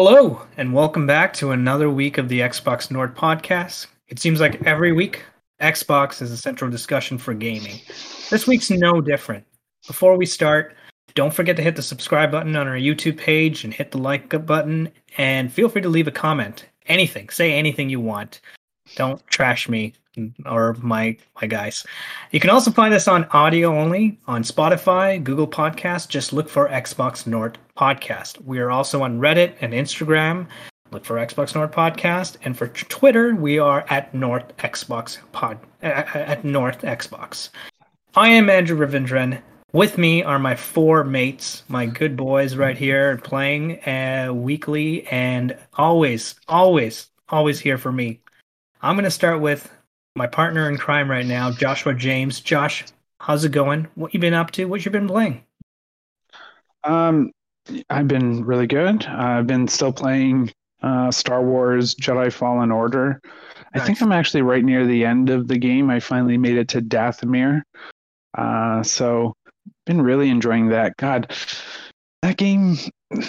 Hello, and welcome back to another week of the Xbox North podcast. It seems like every week, Xbox is a central discussion for gaming. This week's no different. Before we start, don't forget to hit the subscribe button on our YouTube page and hit the like button, and feel free to leave a comment. Anything, say anything you want. Don't trash me or my my guys. You can also find us on audio only on Spotify, Google Podcast. Just look for Xbox North Podcast. We are also on Reddit and Instagram. Look for Xbox North Podcast, and for Twitter, we are at North Xbox Pod at North Xbox. I am Andrew Ravindran. With me are my four mates, my good boys right here, playing uh, weekly and always, always, always here for me. I'm going to start with my partner in crime right now, Joshua James. Josh, how's it going? What you been up to? What you been playing? Um, I've been really good. I've been still playing uh, Star Wars Jedi Fallen Order. Nice. I think I'm actually right near the end of the game. I finally made it to Dathomir. Uh, so been really enjoying that. God, that game.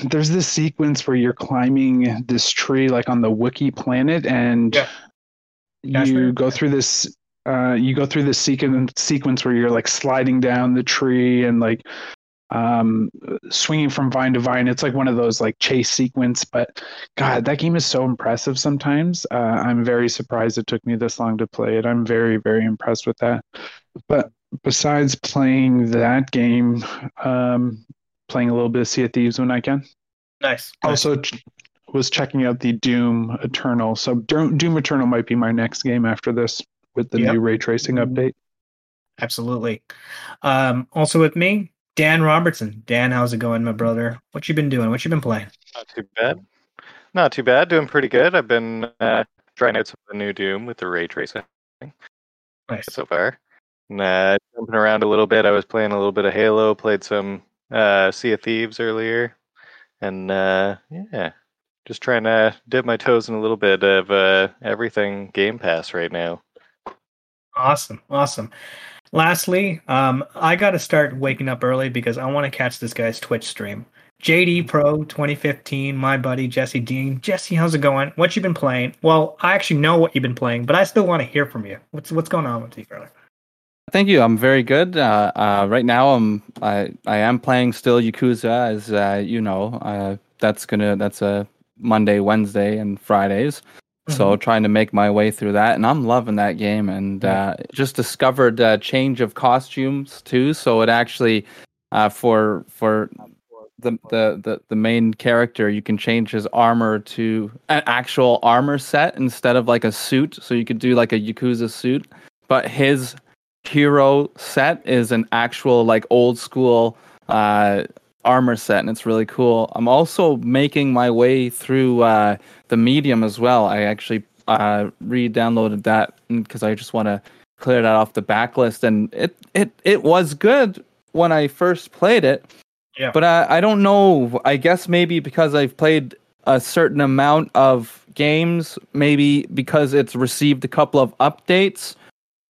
There's this sequence where you're climbing this tree, like on the Wookiee planet, and yeah. You go through this. Uh, you go through this sequence sequence where you're like sliding down the tree and like um, swinging from vine to vine. It's like one of those like chase sequence. But God, that game is so impressive. Sometimes uh, I'm very surprised it took me this long to play it. I'm very very impressed with that. But besides playing that game, um, playing a little bit of Sea of Thieves when I can. Nice. Also, was checking out the Doom Eternal. So Doom Eternal might be my next game after this with the yep. new ray tracing update. Absolutely. Um, also with me, Dan Robertson. Dan, how's it going, my brother? What you been doing? What you been playing? Not too bad. Not too bad. Doing pretty good. I've been uh, trying out some of the new Doom with the ray tracing. Nice so far. Uh, jumping around a little bit. I was playing a little bit of Halo. Played some uh, Sea of Thieves earlier, and uh, yeah, just trying to dip my toes in a little bit of uh, everything Game Pass right now. Awesome, awesome. Lastly, um, I got to start waking up early because I want to catch this guy's Twitch stream. JD Pro 2015, my buddy Jesse Dean. Jesse, how's it going? What you been playing? Well, I actually know what you've been playing, but I still want to hear from you. What's what's going on with you, brother? Thank you. I'm very good. Uh, uh, right now, I'm I, I am playing still Yakuza, as uh, you know. Uh, that's gonna that's a Monday, Wednesday, and Fridays. Mm-hmm. So trying to make my way through that, and I'm loving that game. And uh, just discovered a change of costumes too. So it actually uh, for for the, the the the main character, you can change his armor to an actual armor set instead of like a suit. So you could do like a Yakuza suit, but his hero set is an actual like old school uh, armor set, and it's really cool. I'm also making my way through uh, the medium as well. I actually uh, re-downloaded that because I just want to clear that off the backlist, and it it it was good when I first played it. Yeah. But I, I don't know. I guess maybe because I've played a certain amount of games, maybe because it's received a couple of updates,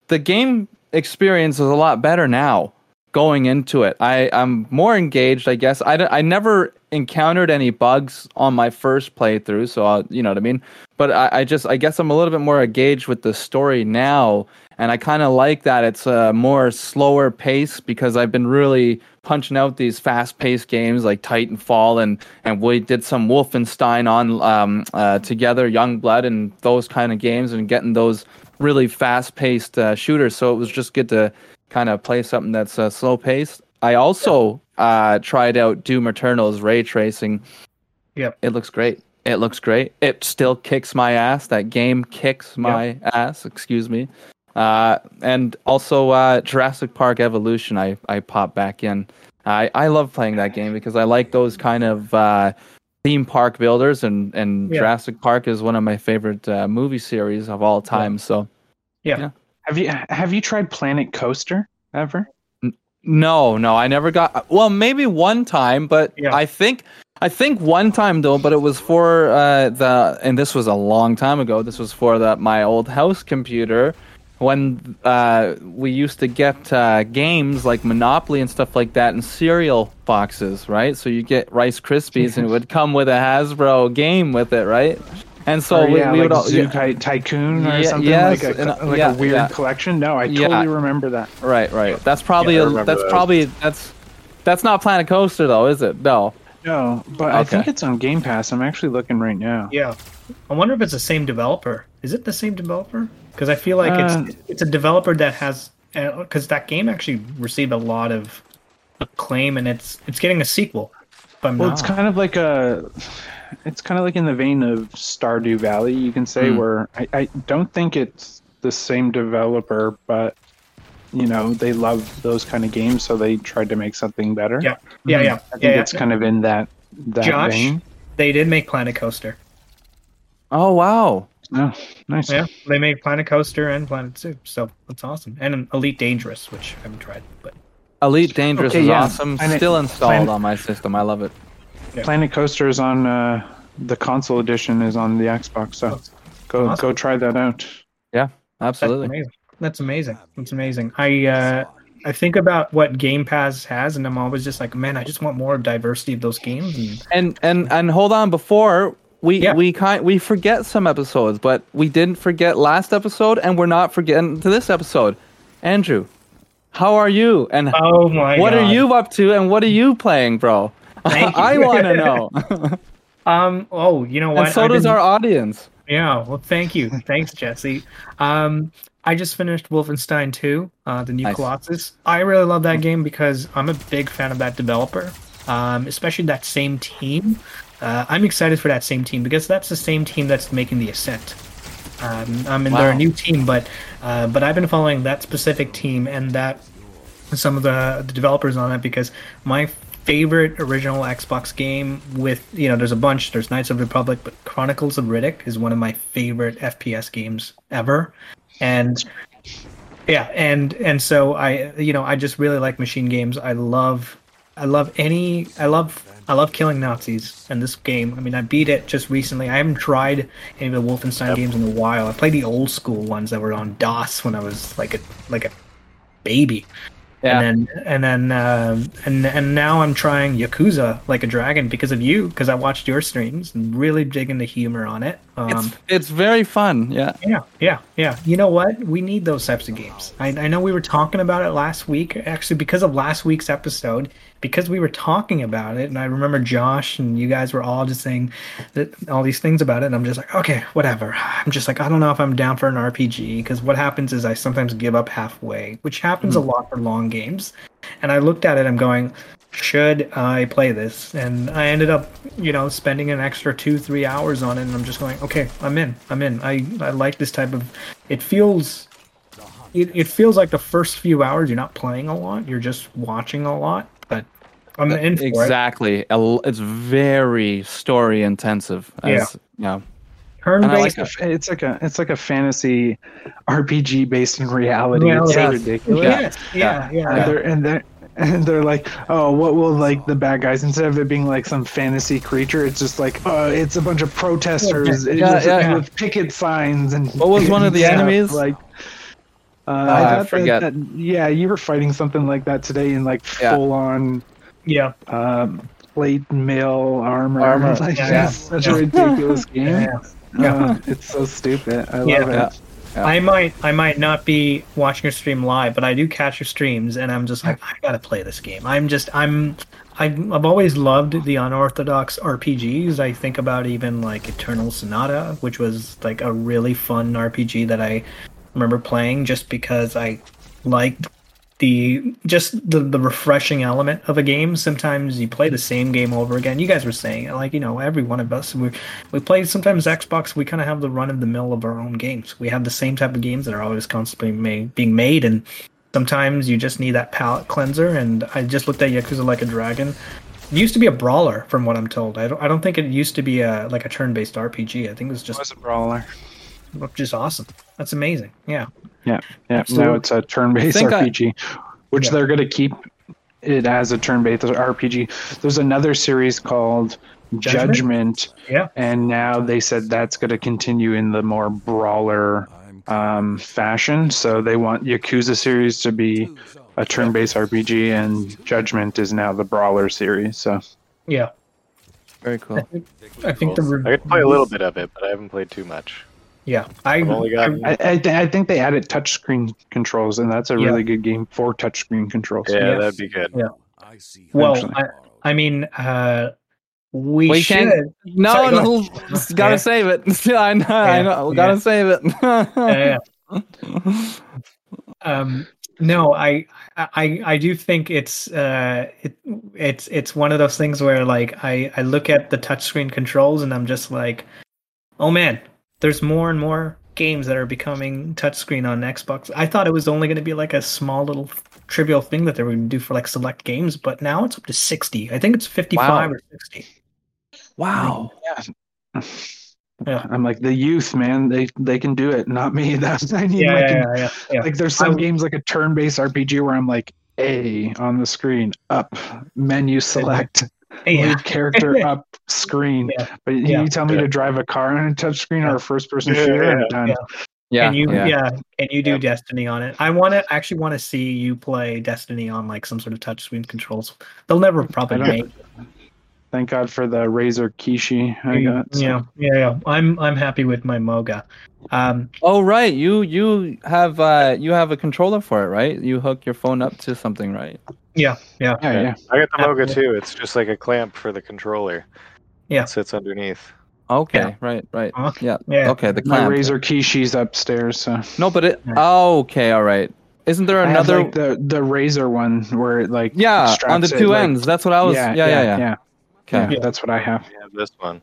the game experience is a lot better now going into it. I, I'm more engaged, I guess. I, I never encountered any bugs on my first playthrough, so I'll, you know what I mean? But I, I just, I guess I'm a little bit more engaged with the story now, and I kind of like that it's a more slower pace because I've been really punching out these fast-paced games like Titanfall, and and we did some Wolfenstein on um, uh, together, Youngblood, and those kind of games, and getting those really fast paced uh, shooters. So it was just good to kind of play something that's uh, slow paced. I also uh, tried out Doom Eternal's ray tracing. Yep. It looks great. It looks great. It still kicks my ass. That game kicks my yep. ass, excuse me. Uh, and also uh, Jurassic Park Evolution, I, I pop back in. I, I love playing that game because I like those kind of uh, theme park builders, and and yeah. Jurassic Park is one of my favorite uh, movie series of all time. Yeah. So, yeah. yeah. Have you have you tried Planet Coaster ever? No, no, I never got. Well, maybe one time, but yeah. I think I think one time though, but it was for uh, the and this was a long time ago. This was for the my old house computer. when uh, we used to get uh, games like Monopoly and stuff like that in cereal boxes, right? So you get Rice Krispies and it would come with a Hasbro game with it, right? And so Or, we, yeah, we like would all, Zoo yeah, Ty- Tycoon or Yeah, something yes, like a and, uh, like yeah, a weird yeah. collection. No, I Yeah. totally remember that. right, right. That's probably Yeah, I a, that's those. probably that's that's not Planet Coaster though, is it? No. No, but I think it's on Game Pass. I'm actually looking right now. Yeah, I wonder if it's the same developer. Is it the same developer? Because I feel like Uh, it's it's a developer that has because that game actually received a lot of acclaim and it's it's getting a sequel. If I'm Well, not. it's kind of like a, it's kind of like in the vein of Stardew Valley. You can say Hmm. where I, I don't think it's the same developer, but you know they love those kind of games, so they tried to make something better. Yeah. yeah, yeah, I think yeah. it's kind of in that that Josh? vein. They did make Planet Coaster. Oh wow. Oh, nice. Yeah, they made Planet Coaster and Planet Zoo, so that's awesome. And Elite Dangerous, which I haven't tried, but Elite Dangerous Okay, is yeah. awesome. Planet- Still installed Planet- on my system. I love it. Planet Coaster is on uh, the console edition is on the Xbox, so go Awesome. go try that out. Yeah, Absolutely. amazing. That's amazing. That's amazing. I uh, I think about what Game Pass has, and I'm always just like, man, I just want more diversity of those games. And And and and hold on before we Yeah. we kind we forget some episodes, but we didn't forget last episode, and we're not forgetting to this episode. Andrew, how are you? And oh my what god, are you up to? And what are you playing, bro? I want to know. Um. Oh, you know what? and so I've does been- our audience. Yeah. Well, thank you. Thanks, Jesse. Um, I just finished Wolfenstein 2, uh, the new Nice. Colossus. I really love that game because I'm a big fan of that developer, um, especially that same team. Uh, I'm excited for that same team because that's the same team that's making the Ascent. Um, I mean, they're a new team, but uh, but I've been following that specific team and that some of the, the developers on it because my favorite original Xbox game with you know there's a bunch. There's Knights of the Republic but Chronicles of Riddick is one of my favorite FPS games ever. And yeah and and so I you know I just really like MachineGames. I love I love any I love I love killing Nazis and this game. I mean I beat it just recently. I haven't tried any of the Wolfenstein games in a while. I played the old school ones that were on DOS when I was like a like a baby Yeah. and then and then um and and now I'm trying Yakuza like a dragon because of you because I watched your streams and really digging the humor on it. Um, It's it's very fun. Yeah. yeah, yeah, yeah. You know what? We need those types of games. I, I know we were talking about it last week, actually, because of last week's episode, because we were talking about it, and I remember Josh and you guys were all just saying that all these things about it, and I'm just like, okay, whatever. I'm just like, I don't know if I'm down for an RPG, because what happens is I sometimes give up halfway, which happens a hmm. lot for long games. And I looked at it, I'm going, should I play this? And I ended up, you know, spending an extra two, three hours on it, and I'm just going, okay, I'm in, I'm in. I, I like this type of. It feels, it, it feels like the first few hours you're not playing a lot, you're just watching a lot, I'm in for it. Exactly. A l- It's very story intensive. As, yeah. Turn And I based. like It's, a, it's like a it's like a fantasy RPG based in reality. Yeah, it's so yes. ridiculous. yes, yeah, yeah, And yeah. they're and they're and they're like, oh, what will like the bad guys instead of it being like some fantasy creature, it's just like, oh, it's a bunch of protesters Yeah, with, yeah. with picket signs and. What was one of the stuff, enemies? Like, uh, I thought that- forget. that- yeah, you were fighting something like that today in like Yeah. full on yeah. um, plate mail armor. Armor, Like, yeah. it's such a ridiculous game. Yeah. Yeah. Uh, it's so stupid. I love it. Yeah. Yeah. I might I might not be watching your stream live, but I do catch your streams, and I'm just like I gotta play this game. I'm just I'm I've, I've always loved the unorthodox RPGs. I think about even like Eternal Sonata, which was like a really fun RPG that I remember playing just because I liked the just the, the refreshing element of a game. Sometimes you play the same game over again. You guys were saying it, like you know, every one of us we we play sometimes Xbox. We kind of have the run of the mill of our own games. We have the same type of games that are always constantly made, being made, and sometimes you just need that palate cleanser. And I just looked at Yakuza Like a Dragon. It used to be a brawler, from what I'm told. I don't, I don't think it used to be a like a turn-based RPG. I think it was It just was a brawler. just awesome. That's amazing. Yeah. Yeah, yeah. Absolutely. Now it's a turn-based think I- RPG, which Yeah. they're going to keep it as a turn-based RPG. There's another series called Judgment? Judgment, Yeah. and now they said that's going to continue in the more brawler um, fashion. So they want Yakuza series to be a turn-based RPG, and Judgment is now the Brawler series. So Yeah, Very cool. I think the I could play a little bit of it, but I haven't played too much. Yeah, I, I've only gotten- I, I, th- I think they added touchscreen controls, and that's a Yeah. really good game for touchscreen controls. Yeah, Yes. that'd be good. Yeah. I see. Well, I, I mean, uh, we We should. can't- No, Sorry, go no, gotta Yeah. save it. I know, I know. We gotta yeah. save it. Yeah, yeah. um no i i i do think it's uh it, it's it's one of those things where like i i look at the touchscreen controls and i'm just like oh man there's more and more games that are becoming touchscreen on xbox i thought it was only going to be like a small little trivial thing that they were going to do for like select games but now it's up to 60 i think it's 55 Wow. or 60 wow. Yeah. Yeah. I'm like the youth, man. They they can do it, not me. That's I need yeah my yeah, con- yeah yeah yeah like there's some I- games like a turn-based RPG where I'm like A on the screen, up, menu select, yeah lead character up, screen. Yeah. But you Yeah. tell me to drive a car on a touchscreen Yeah. or a first-person Yeah, shooter, I'm yeah, done. yeah. Yeah. and you yeah. yeah. and you do Yeah. destiny on it i want to actually want to see you play destiny on like some sort of touchscreen controls they'll never probably I don't- make Thank God for the Razer Kishi I got. so- yeah yeah yeah i'm i'm happy with my moga um Oh right, you you have uh you have a controller for it, right? You hook your phone up to something, right? yeah yeah Yeah, yeah. I got the Moga too. It's just like a clamp for the controller. Yeah. It sits underneath. Okay, Yeah. right, right. Uh, Yeah. yeah Okay, the My clamp. Razer Kishi's upstairs, so No, but it. Yeah. Oh, okay, all right. Isn't there I have, another? like the the Razer one where it like yeah, on the it, two like- ends. That's what I was. Yeah, yeah, yeah. yeah. Okay. Yeah, That's what I have. Yeah, this one.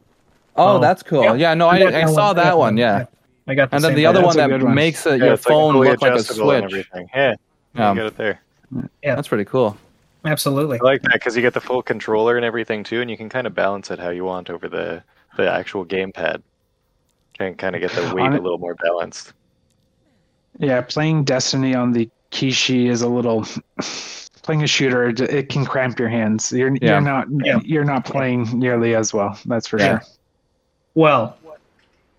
Oh, Oh, that's cool. yeah. Yeah, no, I I, I saw one. That that one. one. Yeah, i got the and then the other one that one. makes Yeah, your it's like phone look like a adjustable and switch. everything. Yeah, Yeah. you get it there. Yeah, that's pretty cool. absolutely I like that because you get the full controller and everything too, and you can kind of balance it how you want over the the actual gamepad. Can kind of get the weight On a little more balanced. Yeah, playing Destiny on the Kishi is a little playing a shooter. it- It can cramp your hands. You're Yeah. you're not Yeah. you're not playing nearly as well. That's for Yeah. sure. well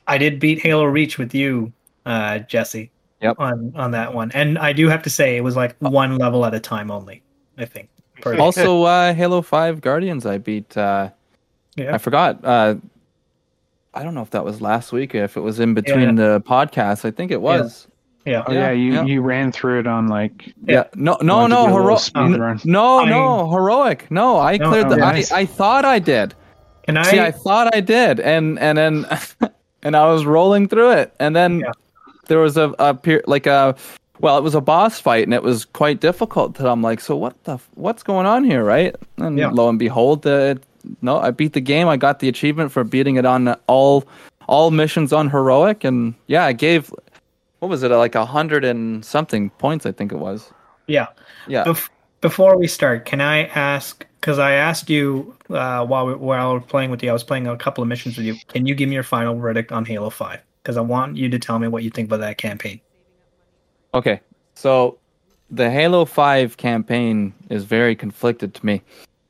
i did beat halo reach with you uh jesse Yep. on on that one and i do have to say it was like one level at a time only i think per- Also, uh, Halo Five Guardians, I beat. Uh, Yeah. I forgot. Uh, I don't know if that was last week. or If it was in between the podcasts, I think it was. Yeah Oh yeah, Yeah, you yeah. you ran through it on like Yeah. No, no, Wanted to no. do Hero- n- no, I- no. Heroic. No, I No, cleared no, the. nice. I, I thought I did. can i See, I thought I did, and and then and I was rolling through it, and then Yeah. there was a, a peer, like a well, it was a boss fight, and it was quite difficult. That I'm like, so what the what's going on here, right? And Yeah. lo and behold, the no, I beat the game. I got the achievement for beating it on all all missions on heroic, and yeah, I gave what was it like a hundred and something points, I think it was. yeah Yeah. Bef- before we start, can I ask? Because I asked you uh, while we, while playing with you, I was playing a couple of missions with you. Can you give me your final verdict on Halo Five? Because I want you to tell me what you think about that campaign. Okay, so the Halo Five campaign is very conflicted to me.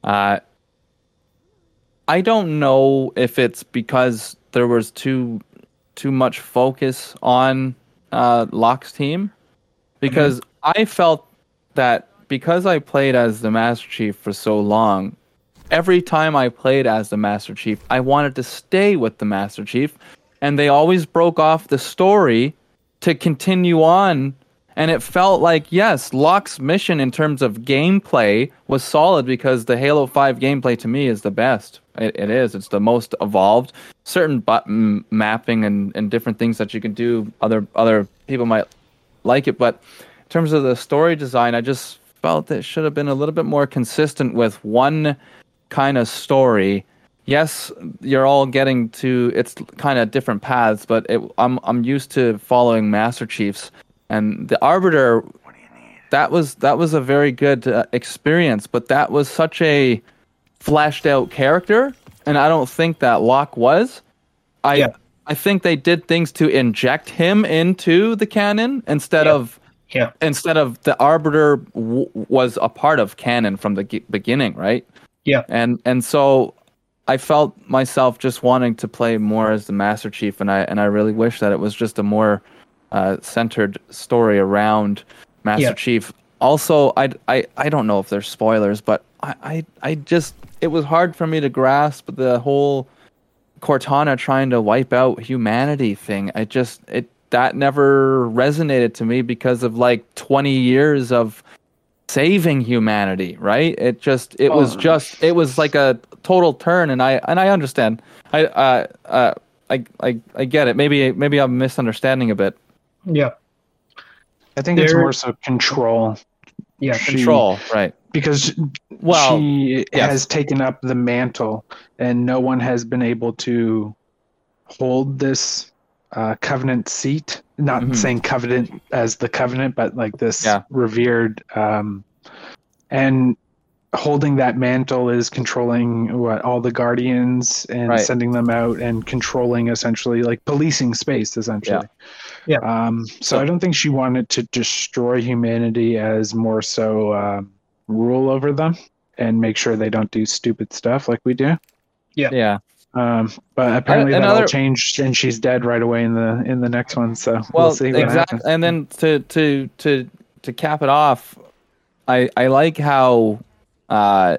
Uh, I don't know if it's because there was too too much focus on uh, Locke's team, because I felt that because I played as the Master Chief for so long, every time I played as the Master Chief, I wanted to stay with the Master Chief, and they always broke off the story to continue on. And it felt like, yes, Locke's mission in terms of gameplay was solid because the Halo 5 gameplay to me is the best. It, it is. It's the most evolved. Certain button mapping and, and different things that you can do, other other people might like it. But in terms of the story design, I just felt it should have been a little bit more consistent with one kind of story. Yes, you're all getting to it's kind of different paths, but it, I'm I'm used to following Master Chiefs and the Arbiter. What do you need? That was that was a very good uh, experience, but that was such a fleshed out character, and I don't think that Locke was. I Yeah. I think they did things to inject him into the canon instead Yeah. of Yeah, instead of the arbiter w- was a part of canon from the g- beginning right Yeah. and and so i felt myself just wanting to play more as the master chief and i and i really wish that it was just a more uh, centered story around Master Yeah. Chief. Also, I, I I don't know if there's spoilers, but I, I I just it was hard for me to grasp the whole Cortana trying to wipe out humanity thing. I just it that never resonated to me because of like 20 years of saving humanity, right? It just it was Oh. just it was like a total turn and I and I understand. I uh uh I I I get it. Maybe maybe I'm misunderstanding a bit. Yeah. I think it's more so control Yeah. She- Control, right. because Well, she yes. has taken up the mantle, and no one has been able to hold this uh, covenant seat. Not Mhm. saying covenant as the covenant, but like this Yeah. revered. Um, and holding that mantle is controlling what all the guardians and Right. sending them out and controlling essentially like policing space essentially. Yeah. Um, so I don't think she wanted to destroy humanity as more so um, rule over them and make sure they don't do stupid stuff like we do. yeah. Yeah. Um, but apparently that another- all changed, and she's dead right away in the in the next one. So Well, we'll see exactly. happens. And then to to to to cap it off, I I like how uh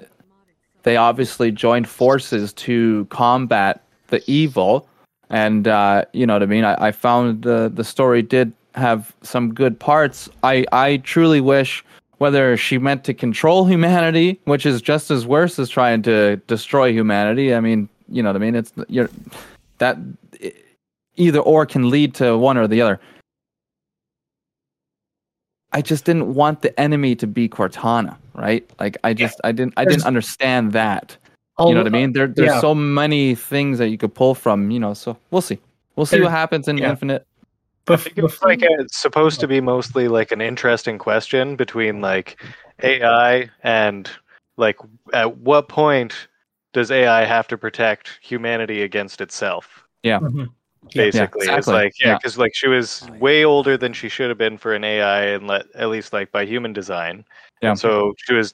they obviously joined forces to combat the evil, and uh, you know what I mean. I, I found the the story did have some good parts. I I truly wish whether she meant to control humanity, which is just as worse as trying to destroy humanity. I mean, you know what I mean. It's you're that either or can lead to one or the other. I just didn't want the enemy to be Cortana, right? Like I just I didn't I didn't understand that. You know what I mean? There there's yeah. so many things that you could pull from, you know, so we'll see. We'll see what happens in yeah. Infinite. I Bef- think it's like a, it's supposed to be mostly like an interesting question between like AI and like at what point does AI have to protect humanity against itself? Yeah, Basically, it's like yeah, Yeah. because like she was way older than she should have been for an AI, and let at least like by human design. Yeah. And so she was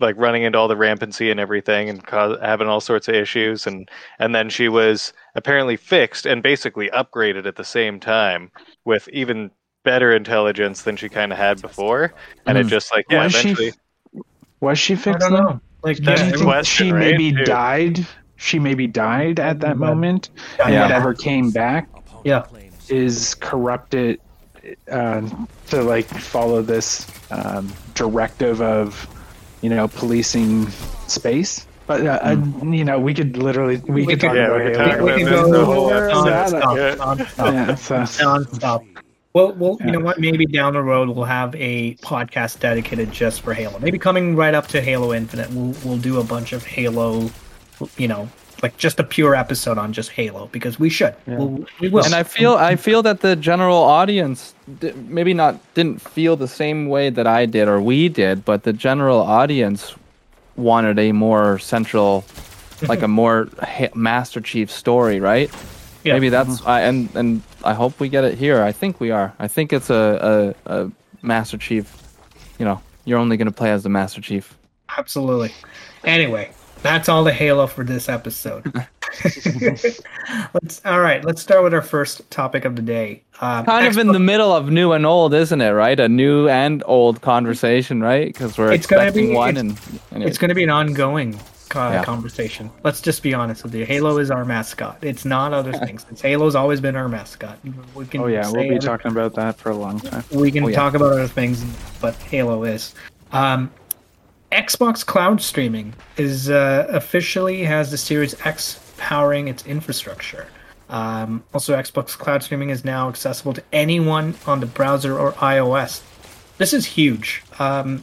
like running into all the rampancy and everything, and cause, having all sorts of issues, and and then she was apparently fixed and basically upgraded at the same time with even better intelligence than she kind of had before, and it Mhm. just like yeah, was eventually. she was she I fixed? don't though? know. Like That's yeah, you the think question, she right, maybe too? died? She maybe died at that Yeah. moment, and yeah. whatever came back Yeah. is corrupted uh, to like follow this um, directive of you know policing space. But uh, uh, you know, we could literally we, We could could- talk Yeah, about we could Halo. we about can go the whole episode. non-stop, Yeah. non-stop, Yeah, so- non-stop. Well, well, you know what? Maybe down the road we'll have a podcast dedicated just for Halo. Maybe coming right up to Halo Infinite, we'll we'll do a bunch of Halo, you know, like just a pure episode on just Halo because we should. Yeah. We'll, we will. And I feel I feel that the general audience di- maybe not didn't feel the same way that I did or we did, but the general audience wanted a more central, like a more ha- Master Chief story, right? Yeah. Maybe that's mm-hmm. I, and and I hope we get it here. I think we are. I think it's a a, a Master Chief. You know, you're only going to play as the Master Chief. Absolutely. Anyway, that's all the Halo for this episode. let's all right. Let's start with our first topic of the day. Um, Kind of in the middle of new and old, isn't it? Right, a new and old conversation, right? Because we're It's gonna be- one, it's- and anyway. It's going to be an ongoing uh, Yeah. conversation. Let's just be honest with you. Halo is our mascot. It's not other things. It's Halo's always been our mascot. We can Oh yeah, we'll be talking about that for a long time. We can Oh, yeah. talk about other things, but Halo is. Um, Xbox Cloud Streaming is uh, officially has the Series X powering its infrastructure. Um, also, Xbox Cloud Streaming is now accessible to anyone on the browser or iOS. This is huge. Um,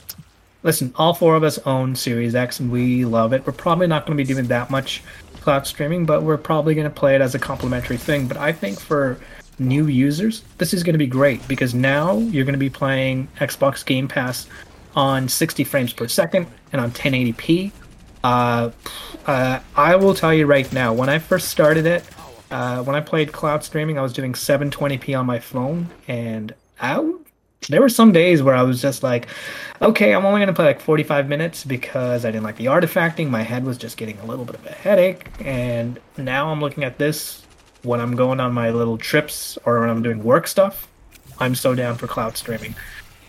listen, all four of us own Series X and we love it. We're probably not going to be doing that much cloud streaming, but we're probably going to play it as a complimentary thing. But I think for new users, this is going to be great because now you're going to be playing Xbox Game Pass on 60 frames per second and on 1080p. Uh, uh, I will tell you right now, when I first started it, uh, when I played cloud streaming, I was doing 720p on my phone, and I, there were some days where I was just like, okay, I'm only going to play like 45 minutes because I didn't like the artifacting. My head was just getting a little bit of a headache, and now I'm looking at this when I'm going on my little trips or when I'm doing work stuff. I'm so down for cloud streaming.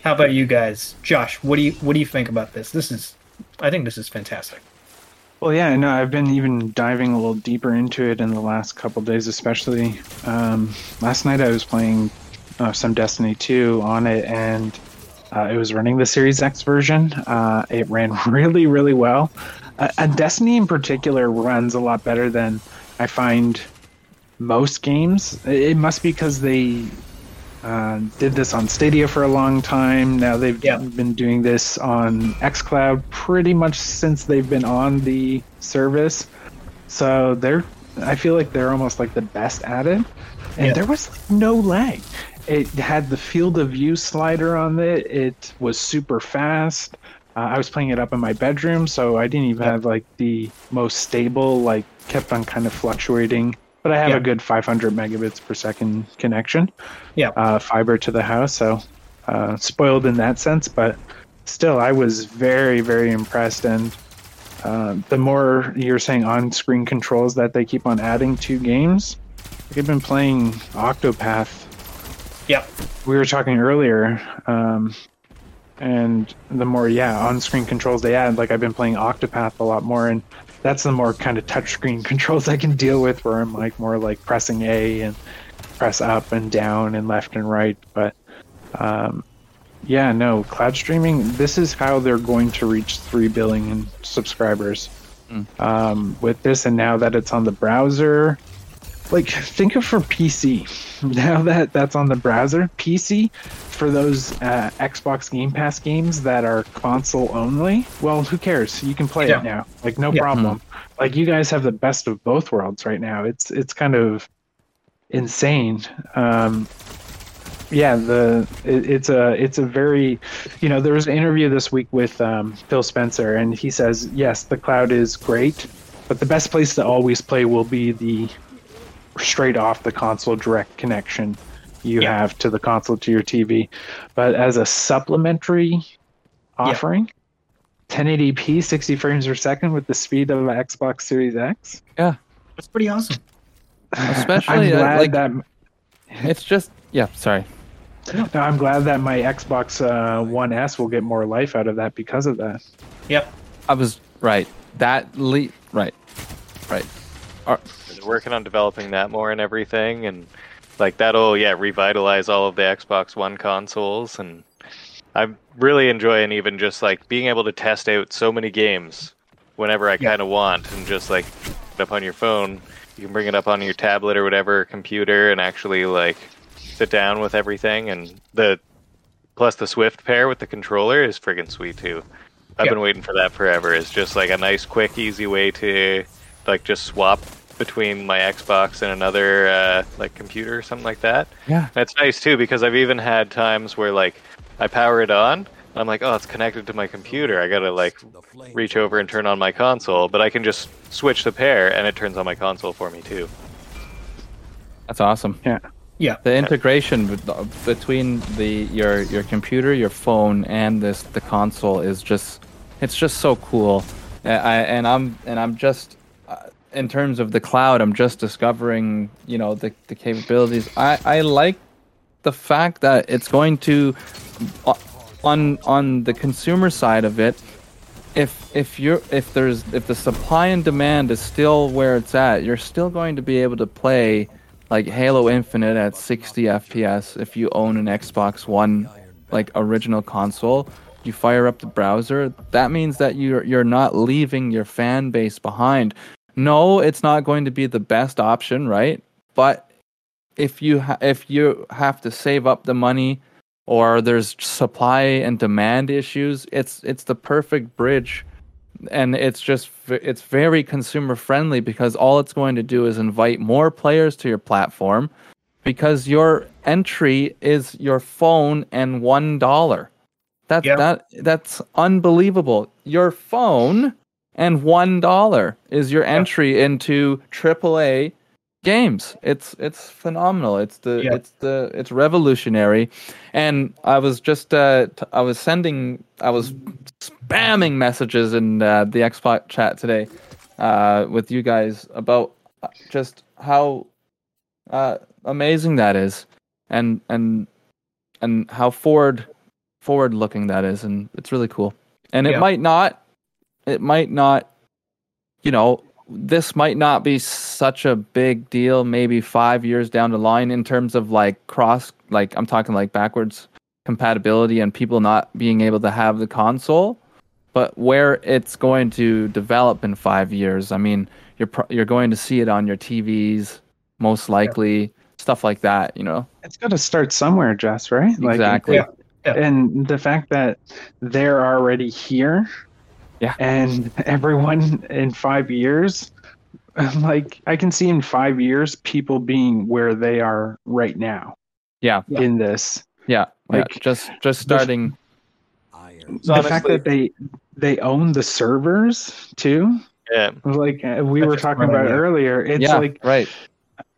How about you guys, Josh? What do you what do you think about this? This is, I think this is fantastic. Well, yeah, no, I've been even diving a little deeper into it in the last couple days, especially. Um, last night I was playing uh, some Destiny 2 on it, and uh, it was running the Series X version. Uh, it ran really, really well. Uh, and Destiny in particular runs a lot better than I find most games. It must be because they uh, did this on Stadia for a long time. Now they've Yeah. been doing this on xCloud pretty much since they've been on the service. So they're, I feel like they're almost like the best at it. And Yeah. there was no lag. It had the field of view slider on it. It was super fast. Uh, I was playing it up in my bedroom, so I didn't even have like the most stable. Like kept on kind of fluctuating. But I have Yeah. a good 500 megabits per second connection Yeah. uh, fiber to the house, so uh, spoiled in that sense. But still, I was very, very impressed. And uh, the more you're saying on-screen controls that they keep on adding to games, like I've been playing Octopath. Yeah. We were talking earlier, um, and the more yeah on-screen controls they add, like I've been playing Octopath a lot more, and that's the more kind of touchscreen controls I can deal with, where I'm like more like pressing A and press up and down and left and right. But um, yeah, no, cloud streaming. This is how they're going to reach three billion subscribers Mm. um, with this, and now that it's on the browser. Like, think of for PC. Now that that's on the browser, PC for those uh, Xbox Game Pass games that are console only. Well, who cares? You can play Yeah. it now. Like, no Yeah. problem. Like, you guys have the best of both worlds right now. It's it's kind of insane. Um, yeah, the it, it's a it's a very, you know, there was an interview this week with um, Phil Spencer, and he says yes, the cloud is great, but the best place to always play will be the straight off the console direct connection you Yeah. have to the console to your TV. But as a supplementary offering, 1080p 60 frames per second with the speed of an Xbox Series X. Yeah, that's pretty awesome. Especially, I'm uh, glad like- that It's just yeah. Sorry. no, I'm glad that my Xbox uh, One S will get more life out of that because of that. Yep. I was right. That le- right, right. They're working on developing that more and everything, and like that'll yeah revitalize all of the Xbox One consoles. And I'm really enjoying even just like being able to test out so many games whenever I Yeah. kind of want, and just like up on your phone. You can bring it up on your tablet or whatever computer, and actually like sit down with everything. And the plus the Swift pair with the controller is friggin' sweet too. I've Yeah. been waiting for that forever. It's just like a nice, quick, easy way to like just swap between my Xbox and another uh, like computer or something like that. Yeah. That's nice too because I've even had times where like I power it on. I'm like, oh, it's connected to my computer. I gotta like reach over and turn on my console, but I can just switch the pair and it turns on my console for me too. That's awesome. Yeah. Yeah. The integration between the your your computer, your phone, and this the console is just it's just so cool. I, and I'm and I'm just in terms of the cloud, I'm just discovering you know the the capabilities. I I like the fact that it's going to uh, on on the consumer side of it if if you're if there's if the supply and demand is still where it's at you're still going to be able to play like Halo Infinite at 60 FPS if you own an Xbox One like original console you fire up the browser that means that you're you're not leaving your fan base behind no it's not going to be the best option right? But if you ha- if you have to save up the money or there's supply and demand issues it's it's the perfect bridge. And it's just it's very consumer friendly because all it's going to do is invite more players to your platform because your entry is your phone and one dollar. That Yeah. that that's unbelievable. Your phone and one dollar is your entry into AAA games. It's it's phenomenal. It's the Yeah. it's the it's revolutionary. And I was just uh t- I was sending I was spamming messages in uh, the Xbox chat today uh with you guys about uh, just how uh amazing that is. And and and how forward forward looking that is, and it's really cool. And it Yeah. might not, it might not, you know, this might not be such a big deal. Maybe five years down the line in terms of like cross, like I'm talking like backwards compatibility and people not being able to have the console. But where it's going to develop in five years, I mean, you're pro- you're going to see it on your TVs, most likely, stuff like that. You know, It's got to start somewhere, Jess, right? exactly. Yeah. Yeah. And the fact that they're already here, Yeah. and everyone in five years, like I can see in five years people being where they are right now Yeah, Yeah. in this. yeah, Like, yeah. Just just the- starting. So the fact that they they own the servers too, Yeah. like uh, we That's were talking about idea. earlier, it's yeah, like right.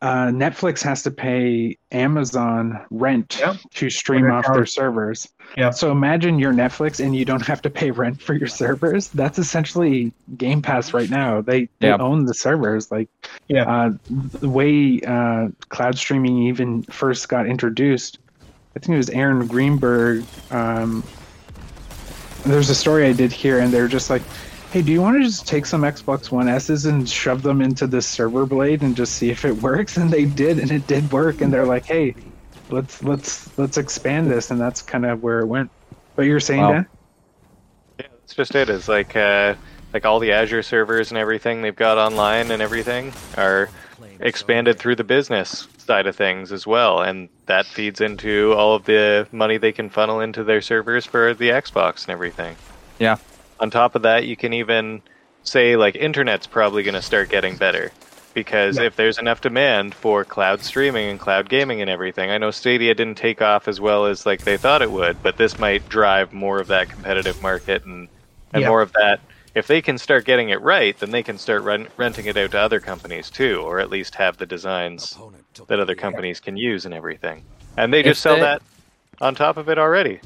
Uh, Netflix has to pay Amazon rent Yeah. to stream their off account. their servers. Yeah. So imagine you're Netflix and you don't have to pay rent for your servers. That's essentially Game Pass right now. They, they Yeah. own the servers. Like, Yeah. uh, the way uh, cloud streaming even first got introduced, I think it was Aaron Greenberg. Um, there's a story I did here, and they're just like, hey, do you want to just take some Xbox One S's and shove them into this server blade and just see if it works? And they did, and it did work. And they're like, hey, let's let's let's expand this, and that's kind of where it went. But you're saying Wow. Dan? Yeah, that's just it. Is like uh, like all the Azure servers and everything they've got online and everything are expanded through the business side of things as well, and that feeds into all of the money they can funnel into their servers for the Xbox and everything. Yeah. On top of that, you can even say like internet's probably going to start getting better because Yeah. if there's enough demand for cloud streaming and cloud gaming and everything, I know Stadia didn't take off as well as like they thought it would, but this might drive more of that competitive market and and Yeah. more of that. If they can start getting it right, then they can start rent, renting it out to other companies too, or at least have the designs that other companies can use and everything. And they If just sell they- that on top of it already.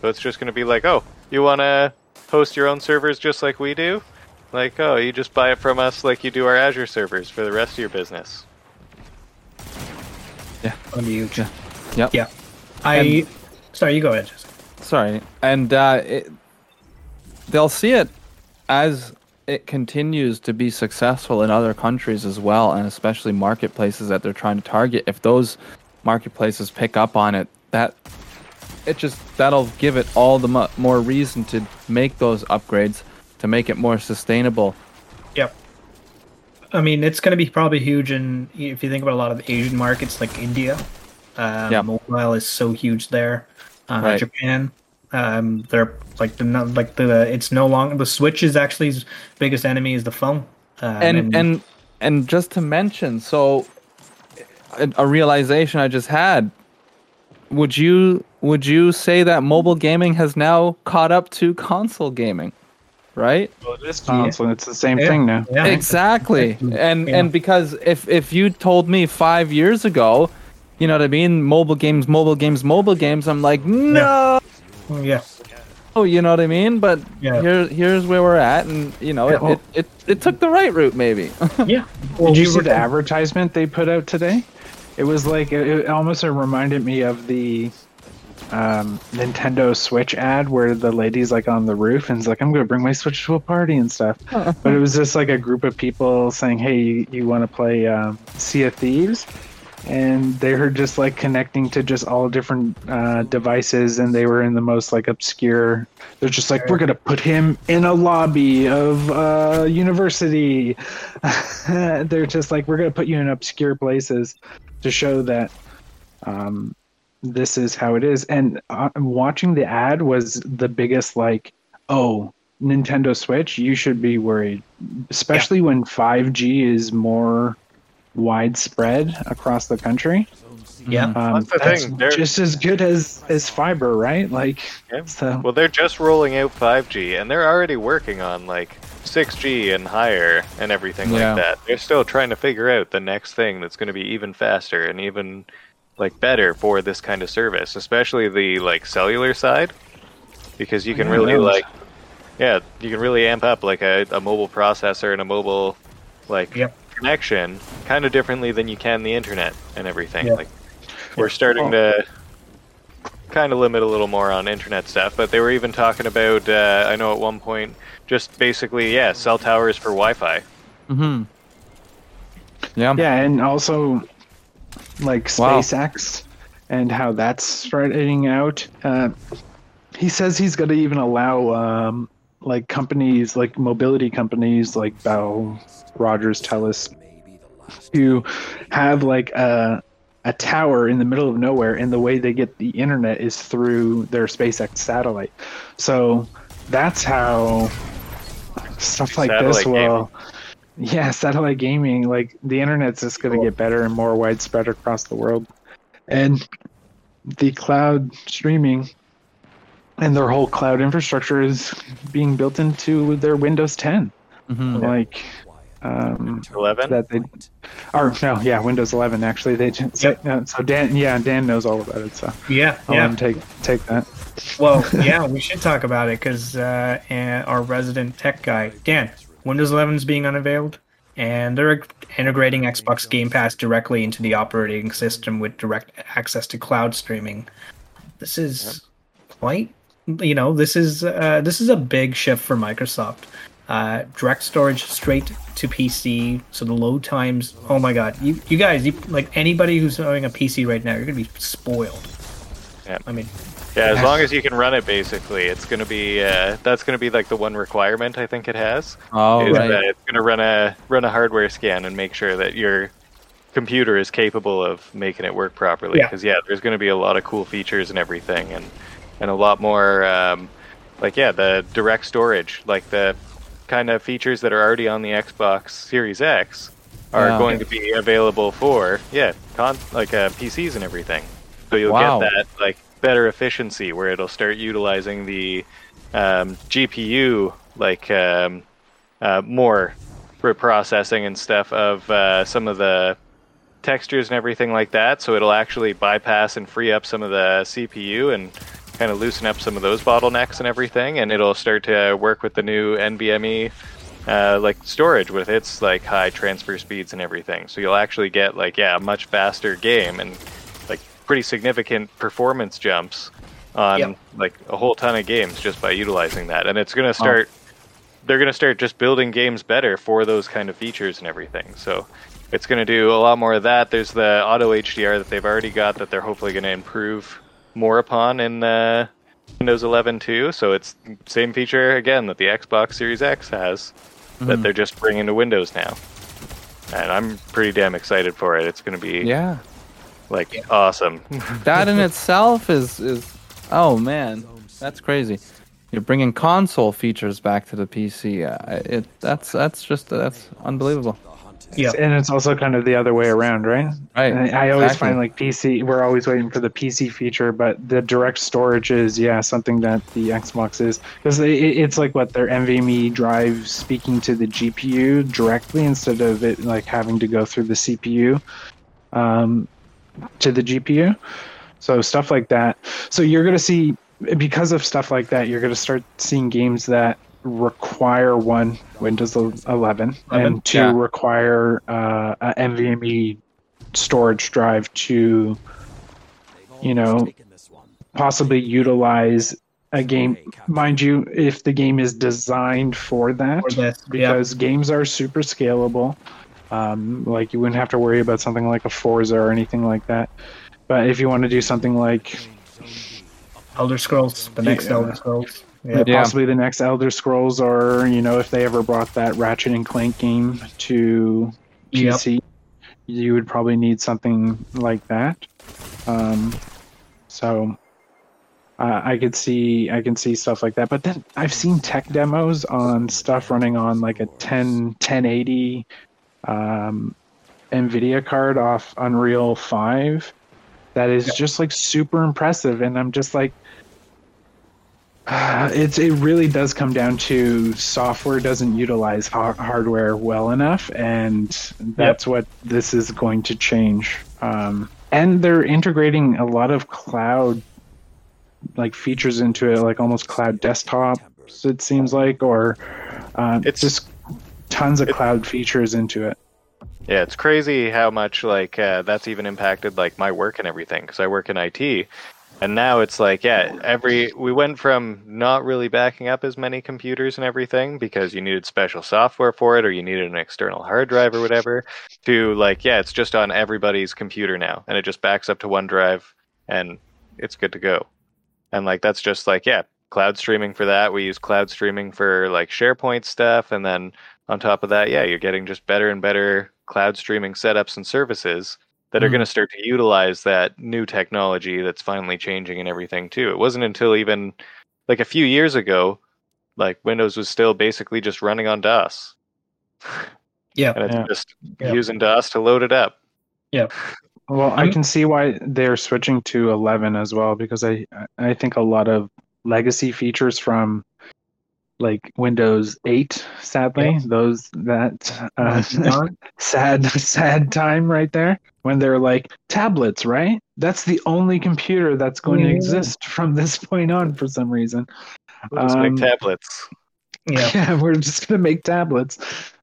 So it's just going to be like, oh, you want to host your own servers just like we do? Like, oh, you just buy it from us like you do our Azure servers for the rest of your business. Yeah. On huge. Yeah. Yep. Yeah. I. And- sorry, you go ahead. Jessica. Sorry, and uh, it, they'll see it as it continues to be successful in other countries as well, and especially marketplaces that they're trying to target. If those marketplaces pick up on it, that it just that'll give it all the mo- more reason to make those upgrades to make it more sustainable. Yep. I mean, it's going to be probably huge in if you think about a lot of Asian markets like India. Um, Yeah. Mobile is so huge there. Uh, Right. Japan, um, they're like the like the it's no longer the Switch is actually his biggest enemy is the phone. Um, and and and just to mention so a realization i just had would you would you say that mobile gaming has now caught up to console gaming right Well, it is Console, it's the same Yeah. thing now. yeah, exactly and Yeah. and because if if you told me 5 years ago you know what i mean mobile games mobile games mobile games i'm like no oh, yeah, Oh, you know what i mean but Yeah. here here's where we're at and you know Yeah, it, well- it, it it took the right route maybe yeah. Did you see the advertisement they put out today? It was like it, it almost reminded me of the um, Nintendo Switch ad where the lady's like on the roof and is like, "I'm gonna bring my Switch to a party and stuff." but it was just like a group of people saying, "Hey, you, you want to play um, Sea of Thieves?" And they were just like connecting to just all different uh, devices, and they were in the most like obscure. They're just like, "We're gonna put him in a lobby of uh, university." they're just like, "We're gonna put you in obscure places to show that." Um, this is how it is. And uh, watching the ad was the biggest like, oh, Nintendo Switch, you should be worried, especially when 5G is more widespread across the country. yeah. Um, That's the that's thing, they're- just as good as as fiber, right? Like, Yeah. so Well, they're just rolling out 5G, and they're already working on like 6G and higher and everything Yeah. like that. They're still trying to figure out the next thing that's going to be even faster and even like better for this kind of service, especially the like cellular side, because you can Yeah, really like, yeah, you can really amp up like a, a mobile processor and a mobile like Yep. connection kind of differently than you can the internet and everything. Yeah. Like we're starting to kind of limit a little more on internet stuff. But they were even talking about, uh, I know at one point, just basically, yeah, cell towers for Wi-Fi. Mm-hmm. Yeah. Yeah, and also like Wow. SpaceX and how that's spreading out. Uh, he says he's going to even allow um, like companies, like mobility companies, like Bell, Rogers, Telus, to have like a a tower in the middle of nowhere, and the way they get the internet is through their SpaceX satellite. So that's how stuff like this Satellite gaming. will. Yeah, satellite gaming, like the internet's just going to get better and more widespread across the world. And the cloud streaming and their whole cloud infrastructure is being built into their Windows 10. hmm Like, um, 11. that they, or no, yeah, Windows 11 actually. They just, Yep. uh, so Dan, yeah, Dan knows all about it. So Yeah, I'll yeah. take take that. Well, yeah, we should talk about it because uh, and our resident tech guy, Dan, Windows 11 is being unveiled, and they're integrating Xbox Game Pass directly into the operating system with direct access to cloud streaming. This is quite, you know, this is uh, this is a big shift for Microsoft. Uh, direct storage straight to PC, so the load times. Oh my God, you you guys, you like anybody who's owning a PC right now, you're gonna be spoiled. Yeah. I mean, Yeah, as long as you can run it, basically, it's gonna be uh, that's gonna be like the one requirement I think it has. Oh, is right. that it's gonna run a run a hardware scan and make sure that your computer is capable of making it work properly. Yeah. Because yeah, there's gonna be a lot of cool features and everything, and and a lot more um, like yeah, the direct storage, like the kind of features that are already on the Xbox Series X are Yeah. going to be available for yeah, con- like uh, PCs and everything. So you'll Wow. get that like better efficiency where it'll start utilizing the um, GPU like um, uh, more for processing and stuff of uh, some of the textures and everything like that. So it'll actually bypass and free up some of the CPU and kind of loosen up some of those bottlenecks and everything. And it'll start to work with the new NVMe uh, like storage with its like high transfer speeds and everything. So you'll actually get like yeah a much faster game and like pretty significant performance jumps on Yep. like a whole ton of games just by utilizing that. And it's gonna start they're going to start just building games better for those kind of features and everything. So it's going to do a lot more of that. There's the auto HDR that they've already got that they're hopefully going to improve more upon in uh, Windows 11 too. So it's same feature again that the Xbox Series X has that they're just bringing to Windows now. And I'm pretty damn excited for it. It's going to be Yeah. like awesome. That in itself is is oh man, that's crazy. You're bringing console features back to the PC. Uh, it that's that's just that's unbelievable. Yeah, And it's also kind of the other way around, right? Right. And I always exactly. find like PC, we're always waiting for the PC feature, but the direct storage is, yeah, something that the Xbox is. Because it, it's like what their NVMe drive speaking to the GPU directly instead of it like having to go through the CPU um, to the GPU. So stuff like that. So you're going to see, because of stuff like that, you're going to start seeing games that require one Windows 11 and two Yeah. require uh, a NVMe storage drive to, you know, possibly utilize a game. Mind you, if the game is designed for that, Or this, yeah. because games are super scalable. Um, like you wouldn't have to worry about something like a Forza or anything like that. But if you want to do something like Elder Scrolls, the next Yeah. Elder Scrolls. Yeah. Yeah. possibly the next Elder Scrolls, or you know, if they ever brought that Ratchet and Clank game to Yep. PC, you would probably need something like that. Um, so uh, I could see I can see stuff like that. But then I've seen tech demos on stuff running on like a 10 1080 um, NVIDIA card off Unreal 5 that is just like super impressive, and I'm just like. Uh, it's it really does come down to software doesn't utilize har- hardware well enough, and that's what this is going to change. Um, and they're integrating a lot of cloud like features into it, like almost cloud desktops. It seems like, or uh, It's- just tons of cloud features into it. Yeah, it's crazy how much like uh, that's even impacted like my work and everything because I work in IT, And now it's like, yeah, every we went from not really backing up as many computers and everything because you needed special software for it or you needed an external hard drive or whatever, to like, yeah, it's just on everybody's computer now and it just backs up to OneDrive and it's good to go. And like that's just like, yeah, cloud streaming for that. We use cloud streaming for like SharePoint stuff and then on top of that, yeah, you're getting just better and better cloud streaming setups and services that are Mhm. going to start to utilize that new technology that's finally changing and everything too. It wasn't until even like a few years ago, like Windows was still basically just running on DOS, Yeah. and it's Yeah. just Yeah. using DOS to load it up. Yeah. Well, I can see why they're switching to 11 as well because I I think a lot of legacy features from like Windows 8, sadly, those that uh, sad sad time right there when they're like tablets, right? That's the only computer that's going to exist from this point on for some reason. We'll just Um, make tablets. yeah. Yeah, we're just gonna make tablets.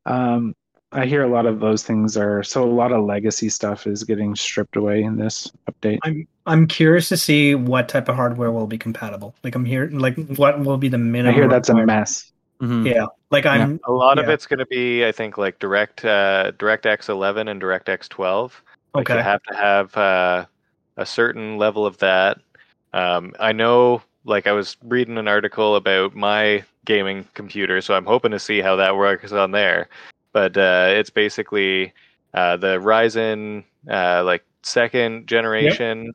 Um, I hear a lot of those things are so a lot of legacy stuff is getting stripped away in this update. I'm I'm curious to see what type of hardware will be compatible. Like I'm here, like what will be the minimum? I hear that's a requirement. mess. Mhm. Yeah, like I'm. A lot of it's going to be, I think, like Direct uh, DirectX 11 and DirectX 12. Like Okay. you have to have uh, a certain level of that. Um, I know, like I was reading an article about my gaming computer, so I'm hoping to see how that works on there. But uh, it's basically uh, the Ryzen uh, like second generation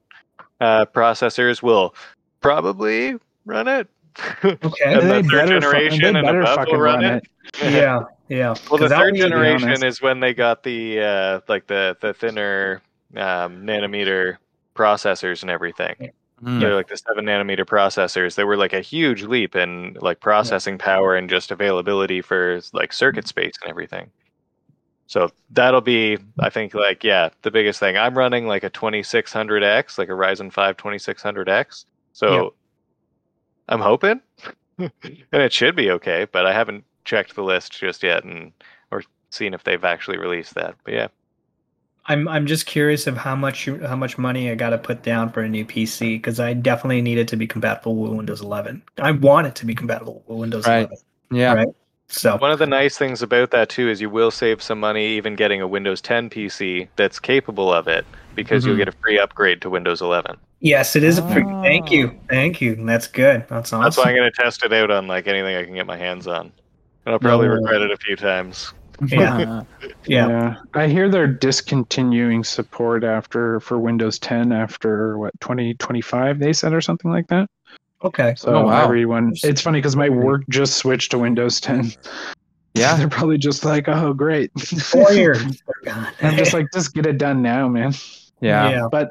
uh, processors will probably run it. Okay. and the third better fu- generation and above will run, run it. yeah, yeah. Well, the third generation is when they got the uh, like the the thinner um, nanometer processors and everything. Mhm. They're like the seven nanometer processors. They were like a huge leap in like processing power and just availability for like circuit space and everything. So that'll be, I think, like yeah, the biggest thing. I'm running like a 2600X, like a Ryzen 5 2600X. So Yeah. I'm hoping, and it should be okay. But I haven't checked the list just yet, and or seen if they've actually released that. But yeah, I'm I'm just curious of how much how much money I got to put down for a new PC because I definitely need it to be compatible with Windows 11. I want it to be compatible with Windows Right. 11. Yeah. Right. So One of the nice things about that too is you will save some money even getting a Windows 10 PC that's capable of it because you'll Mhm. get a free upgrade to Windows 11. yes, it is a free. Thank Ah. you, thank you. That's good. That's awesome. That's why I'm going to test it out on like anything I can get my hands on. And I'll probably No. regret it a few times. Yeah, yeah. I hear they're discontinuing support after for Windows 10 after what 2025 they said or something like that. Okay. So Oh, wow. everyone, it's funny because my work just switched to Windows 10. Yeah. they're probably just like, oh great. Four years. I'm just like, just get it done now, man. Yeah. yeah. But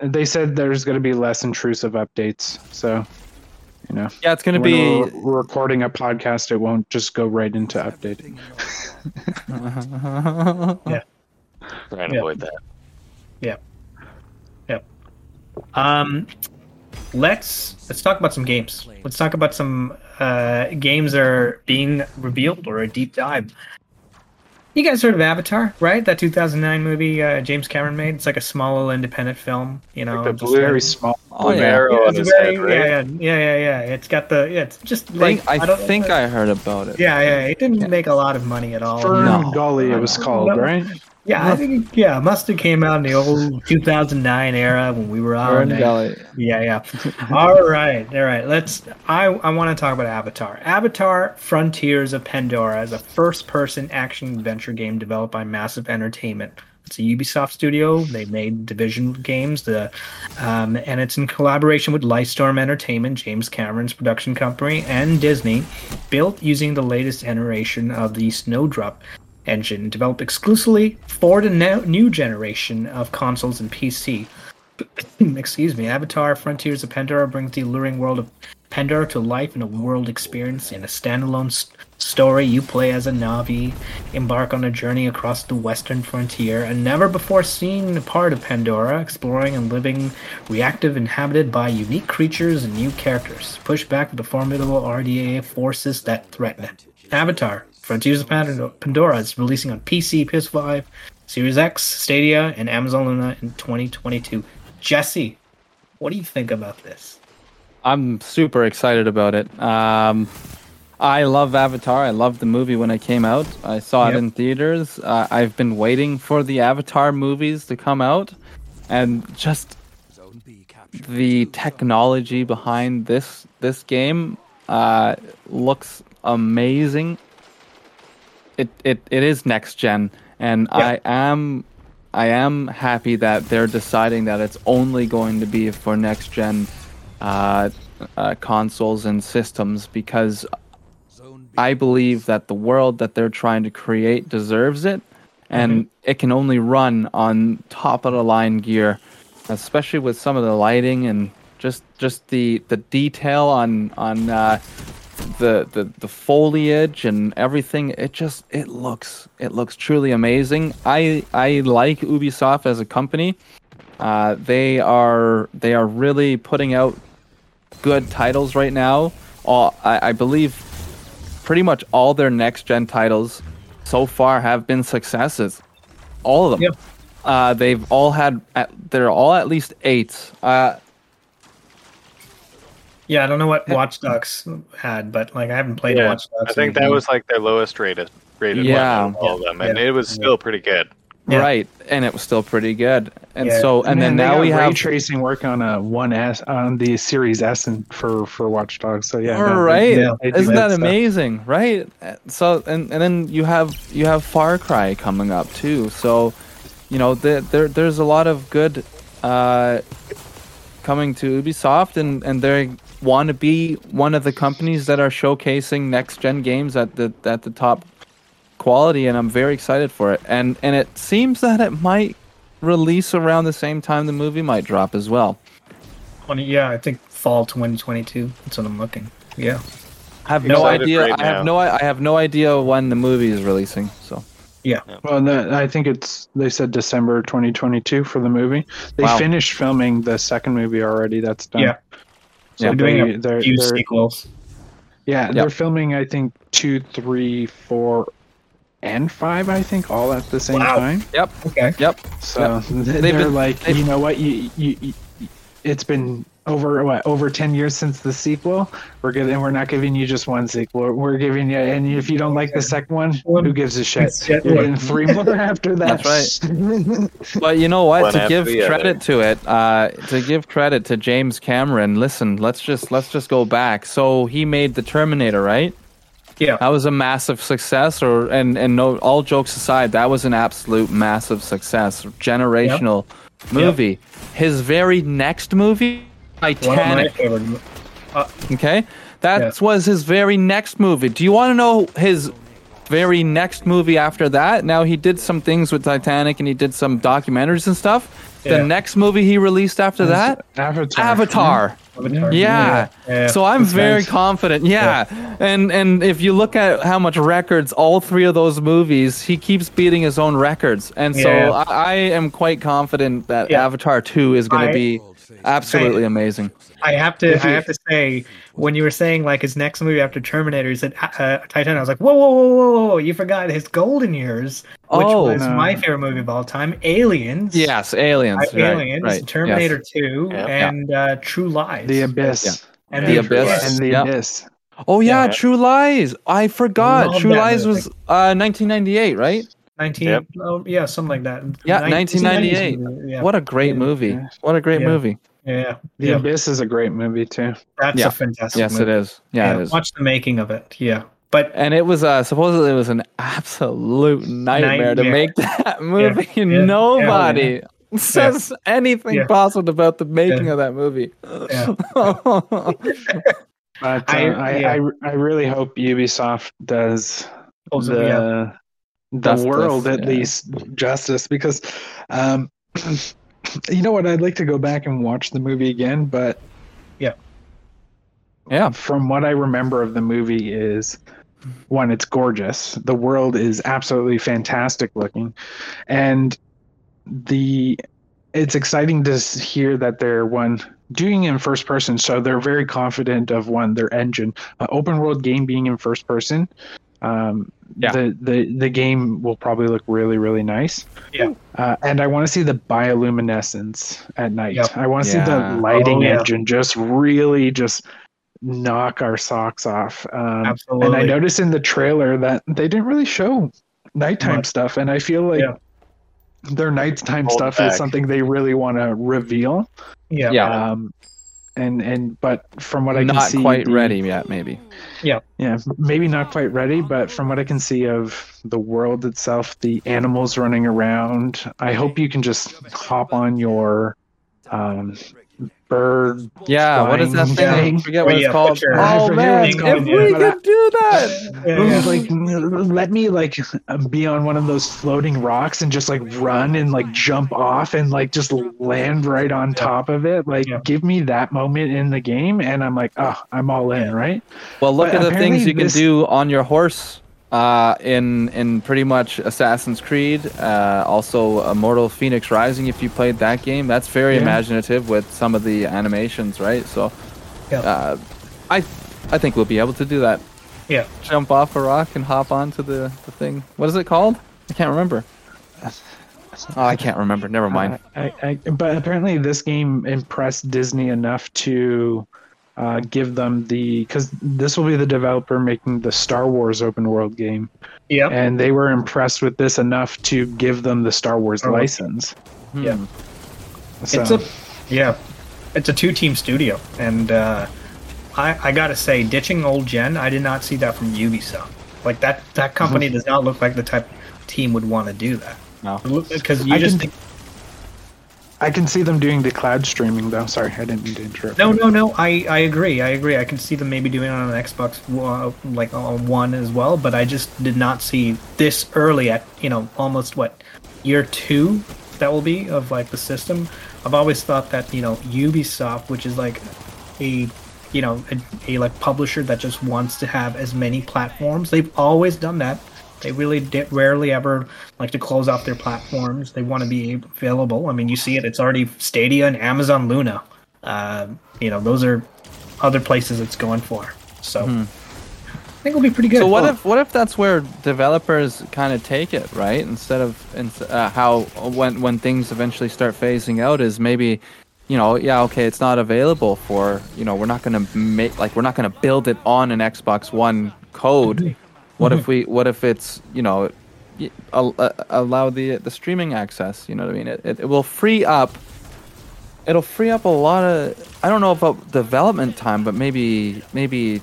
they said there's going to be less intrusive updates, so you know. Yeah, it's gonna when be. we're, we're recording a podcast, it won't just go right into updating. Yeah. Trying to Yeah. avoid that. Yeah, yeah. Um, let's let's talk about some games. Let's talk about some uh, games that are being revealed or a deep dive. You guys heard of Avatar, right? That 2009 movie uh, James Cameron made. It's like a small little independent film. You know, the blue- Very small. oh yeah. Arrow Yeah, on his very- head, right? yeah, yeah, yeah, yeah, yeah. It's got the yeah. It's just I like think I, don't think I heard about it. Yeah, yeah. It didn't Yeah. make a lot of money at all. Fern No. Gully, it was called, No. right? Yeah, I think yeah, must have came out in the old 2009 era when we were on. Yeah, yeah. all right, all right. Let's. I I want to talk about Avatar. Avatar: Frontiers of Pandora is a first-person action adventure game developed by Massive Entertainment. It's a Ubisoft studio. They made Division games, the, um, and it's in collaboration with Lightstorm Entertainment, James Cameron's production company, and Disney. Built using the latest iteration of the Snowdrop engine, developed exclusively for the new generation of consoles and PC. Excuse me. Avatar: Frontiers of Pandora brings the alluring world of Pandora to life in a world experience in a standalone s- story. You play as a Navi, embark on a journey across the western frontier, a never before seen part of Pandora, exploring and living reactive, inhabited by unique creatures and new characters. Push back the formidable RDA forces that threaten it. Avatar: Frontiers of Pand- Pandora is releasing on PC, PS5, Series X, Stadia, and Amazon Luna in 2022. Jesse, What do you think about this? I'm super excited about it. Um, I love Avatar. I loved the movie when it came out. I saw Yep. it in theaters. Uh, I've been waiting for the Avatar movies to come out, and just the technology behind this this game uh, looks amazing. It, it it is next gen, and I am I am happy that they're deciding that it's only going to be for next gen uh, uh, consoles and systems because I believe that the world that they're trying to create deserves it, and it can only run on top of the line gear, especially with some of the lighting and just just the the detail on on uh, the, the the foliage and everything. It just it looks it looks truly amazing. I I like Ubisoft as a company. Uh, they are they are really putting out good titles right now. All I, I believe pretty much all their next gen titles so far have been successes. All of them. Yep. Uh, they've all had at, they're all at least eight. Uh, Yeah, I don't know what Watch Dogs had, but like I haven't played Yeah, Watch Dogs. I think that was like their lowest rated rated Yeah. one of all of them, and Yeah. it was still pretty good. Yeah. right, and it was still pretty good. And Yeah. so and then Man, they now got we ray have tracing work on a one S on the Series S and for for Watch Dogs. So yeah, All no, they- right, yeah, isn't that stuff. amazing? Right. So and and then you have you have Far Cry coming up too. So you know there there there's a lot of good uh, coming to Ubisoft, and and they want to be one of the companies that are showcasing next gen games at the at the top quality, and I'm very excited for it. And and it seems that it might release around the same time the movie might drop as well. 20, yeah, I think fall 2022. That's what I'm looking. Yeah. I have no idea. right I have no. I have no idea when the movie is releasing. So Yeah. Well, no, I think it's they said December 2022 for the movie. They Wow. finished filming the second movie already. That's done. Yeah. So They're doing they, a they're, few they're- sequels. yeah, Yeah. they're filming. I think two, three, four, and five. I think all at the same Wow. time. yep, Okay. yep. So they're been- like, they've- you know what? You, you, you, it's been over what over ten years since the sequel. We're good, and we're not giving you just one sequel. We're, we're giving you, and if you don't like the second one, One- who gives a shit? Shit, You're yeah. getting three more after that. That's right. But you know what? One to give the other. credit to it, uh, to give credit to James Cameron. Listen, let's just let's just go back. So he made the Terminator, right? Yeah. That was a massive success. Or and and no, all jokes aside, that was an absolute massive success, generational movie. His very next movie, One of my Titanic. favorite. Uh, okay, that was his very next movie. Do you want to know his very next movie after that? Now he did some things with Titanic and he did some documentaries and stuff. Yeah. The next movie he released after that, Avatar. Avatar. Avatar. Yeah. Yeah. So I'm That's very nice. confident. Yeah. And and if you look at how much records all three of those movies, he keeps beating his own records. And so Yeah. I, I am quite confident that Yeah. Avatar 2 is going to be absolutely amazing. I have to. I have to say, when you were saying like his next movie after Terminator, he said uh, Titanic. I was like, whoa, whoa, whoa, whoa, whoa! You forgot his golden years, which Oh. was No. my favorite movie of all time, Aliens. Yes, aliens. Uh, right, Aliens, right, Terminator yes. Two, Yeah. and uh, True Lies. The Abyss. Yeah. and The the, Abyss. And the Yeah. Abyss. Oh yeah, Yeah. True Lies. I forgot. Love True Lies movie. was uh 1998, right? 19, Yep. oh, yeah, something like that. Yeah, 1998. 1998. Yeah, What a great movie. Yeah. What a great Yeah. movie. yeah, The yeah. Abyss is a great movie too. That's Yeah. a fantastic. Yes, movie. it is. Yeah, it is. Watch the making of it. Yeah, but And it was uh supposedly it was an absolute nightmare, to make that movie. yeah, Nobody says anything Yeah. positive about the making Yeah. of that movie. yeah, But uh, I- I, yeah. I, I really hope Ubisoft does Also, the yeah. The Justice, world at yeah. least justice because um you know what I'd like to go back and watch the movie again but yeah. Yeah, from what I remember of the movie is one, it's gorgeous. The world is absolutely fantastic looking, and the it's exciting to hear that they're one doing it in first person. So they're very confident of one their engine, uh, open world game being in first person. Um, Yeah. the, the the game will probably look really really nice. Yeah. Uh, and I want to see the bioluminescence at night. Yep. I want to see the lighting Oh, yeah. engine just really just knock our socks off. Um, Absolutely. and I noticed in the trailer that they didn't really show nighttime Much. stuff, and I feel like Yeah. their nighttime Hold stuff back. is something they really want to reveal. yeah. Yeah. Um, and and but from what I can see Not quite the- ready yet, maybe. Yeah, yeah, maybe not quite ready, but from what I can see of the world itself, the animals running around, I hope you can just hop on your um, bird. Yeah, what is that flying thing? I forget what you oh, oh, it's called. put your- Oh forget man, if called, we yeah, but could do that. Yeah, yeah. Like, let me like be on one of those floating rocks and just like run and like jump off and like just land right on top of it. Like, Yeah. give me that moment in the game, and I'm like, oh, I'm all in, right? Well, look But at the things you can this- do on your horse uh, in in pretty much Assassin's Creed. Uh, also, Immortal Fenyx Rising. If you played that game, that's very Yeah. imaginative with some of the animations, right? So, Yeah. uh, I I think we'll be able to do that. Yeah. Jump off a rock and hop onto the, the thing. What is it called? I can't remember. Oh, I can't remember. Never mind. I, I, but apparently, this game impressed Disney enough to uh, give them the because this will be the developer making the Star Wars open world game, Yeah. and they were impressed with this enough to give them the Star Wars Star Wars. license. Yeah. Hmm. So, It's a yeah, it's a two-team studio, and uh, I I gotta say, ditching old gen, I did not see that from Ubisoft. Like that that company does not look like the type of team would want to do that. No. because you I just can- think I can see them doing the cloud streaming though. Sorry, I didn't mean to interrupt. no, no, no. I I agree. I agree. I can see them maybe doing it on an Xbox uh, like on one as well, but I just did not see this early at you know almost what year two that will be of like the system. I've always thought that you know Ubisoft, which is like a you know a, a like publisher that just wants to have as many platforms. They've always done that. They really di- rarely ever like to close off their platforms. They want to be available. I mean, you see it. It's already Stadia and Amazon Luna. Uh, you know, those are other places it's going for. So I think it'll be pretty good. So what Oh, if what if that's where developers kind of take it, right? Instead of uh, how when when things eventually start phasing out is maybe, you know, yeah, okay, it's not available for you know we're not gonna make like we're not gonna build it on an Xbox One code. What if mm-hmm. we what if it's you know allow the the streaming access? You know what I mean? It, it it will free up. It'll free up a lot of I don't know about development time, but maybe maybe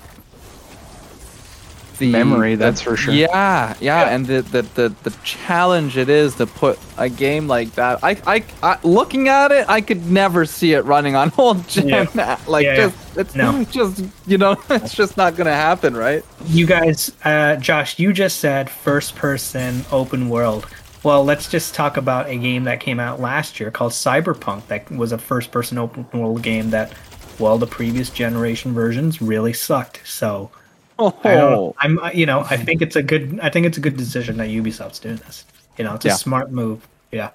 the Memory, the- that's for sure. Yeah, yeah, and the, the the the challenge it is to put a game like that. I I, I looking at it, I could never see it running on old gen. Yeah. Like Yeah, yeah. just it's No. just you know it's just not gonna happen, right? you guys, uh, Josh, you just said first person open world. Well, let's just talk about a game that came out last year called Cyberpunk. That was a first person open world game that, well, the previous generation versions really sucked. So Oh, I. I'm. uh, You know, I think it's a good. I think it's a good decision that Ubisoft's doing this. You know, it's Yeah. a smart move. Yeah.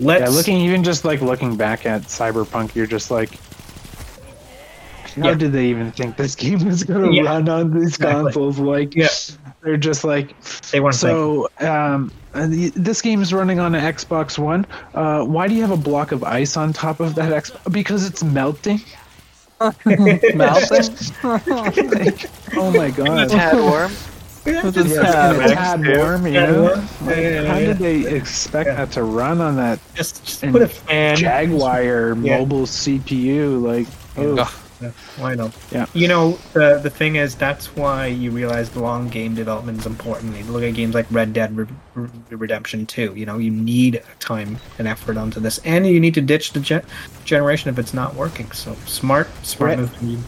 Let's. Yeah, looking even just like looking back at Cyberpunk, you're just like, how Yeah. did they even think this game was gonna Yeah. run on these Exactly. consoles? Like, Yeah. they're just like, They weren't so um, this game is running on an Xbox One. Uh, why do you have a block of ice on top of that Xbox? Because it's melting. melting. Like, oh my god. Tad warm. With its Yeah, tab. it's a tad Next, warm, you Yeah, know? yeah, Like, yeah, yeah, how yeah. did they expect Yeah. that to run on that Just, just put a fan. Jaguar Yeah. mobile CPU? Like, oh, Ugh. Yeah, why not? Yeah. You know, the the thing is, that's why you realize the long game development is important. You look at games like Red Dead Re- Re- Redemption 2. You know, you need time and effort onto this, and you need to ditch the gen- generation if it's not working. So smart, smart Right. move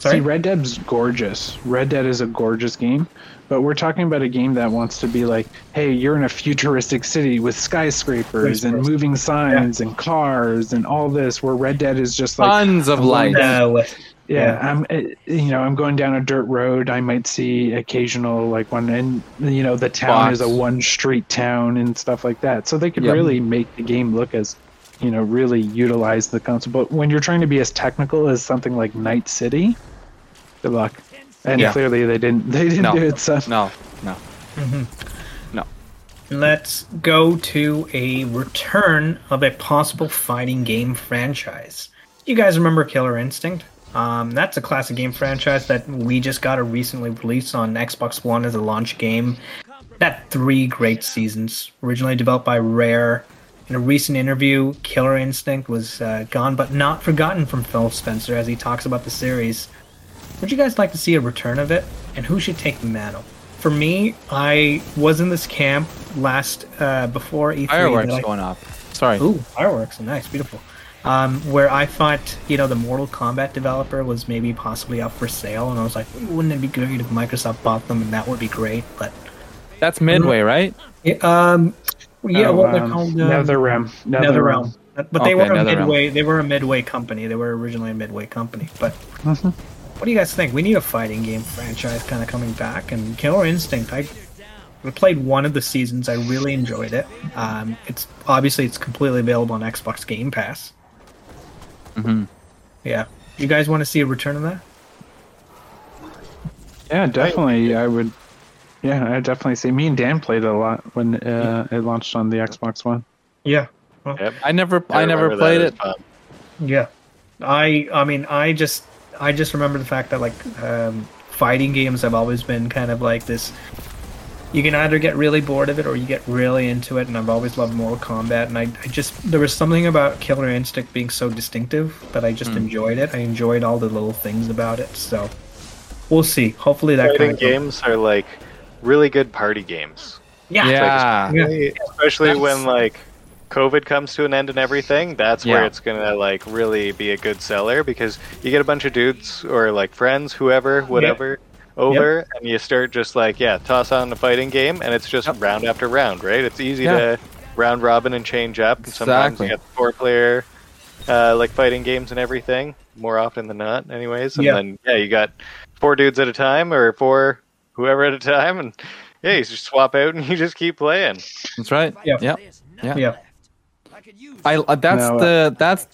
from you. See, Red Dead's gorgeous. Red Dead is a gorgeous game, but we're talking about a game that wants to be like, hey, you're in a futuristic city with skyscrapers and moving signs and cars and all this. Where Red Dead is just like, Tons of light. No. yeah, I'm, uh, you know, I'm going down a dirt road. I might see occasional like one, and you know, the town is a one street town and stuff like that. So they could Yep. really make the game look as, you know, really utilize the console. But when you're trying to be as technical as something like Night City, good luck. and Yeah. clearly they didn't. They didn't No. do it. So No, no. No. Let's go to a return of a possible fighting game franchise. You guys remember Killer Instinct? Um, that's a classic game franchise that we just got a recently released on Xbox One as a launch game. That three great seasons, originally developed by Rare. In a recent interview, Killer Instinct was uh, gone but not forgotten from Phil Spencer as he talks about the series. Would you guys like to see a return of it? And who should take the mantle? For me, I was in this camp last uh, before E3. Fireworks I- going off. Sorry. Ooh, fireworks! Nice, beautiful. Um, where I thought, you know, the Mortal Kombat developer was maybe possibly up for sale, and I was like, wouldn't it be great if Microsoft bought them, and that would be great. But That's Midway, right? yeah, um, yeah, Oh, what they're um, called? Um, NetherRealm. NetherRealm. But they Okay, were a NetherRealm. midway. They were a midway company. They were originally a midway company. But Mhm. what do you guys think? We need a fighting game franchise kind of coming back. And Killer Instinct, I I played one of the seasons. I really enjoyed it. Um, it's obviously it's completely available on Xbox Game Pass. hmm Yeah. You guys want to see a return of that? Yeah, definitely. I would. Yeah, I definitely see. Me and Dan played it a lot when uh, it launched on the Xbox One. Yeah. Yep. I never, I, never remember that played as it. fun. Yeah. I I mean I just I just remember the fact that like um, fighting games have always been kind of like this you can either get really bored of it or you get really into it and I've always loved Mortal Kombat and I, I just there was something about Killer Instinct being so distinctive that I just Hmm. enjoyed it. I enjoyed all the little things about it. So we'll see. Hopefully that Fighting kind of games are like really good party games. Yeah. Yeah. Yeah. Especially That's- when like COVID comes to an end and everything, that's where it's gonna like really be a good seller because you get a bunch of dudes or like friends, whoever, whatever, over, and you start just like yeah, toss on the fighting game, and it's just Yep. round after round, right? It's easy Yeah. to round robin and change up, and sometimes Exactly. you get four player uh, like fighting games and everything more often than not, anyways. And Yeah. then yeah, you got four dudes at a time or four whoever at a time, and yeah, you just swap out and you just keep playing. That's right. Yeah. Yeah. Yeah. Yeah. I uh, that's No, uh, the that's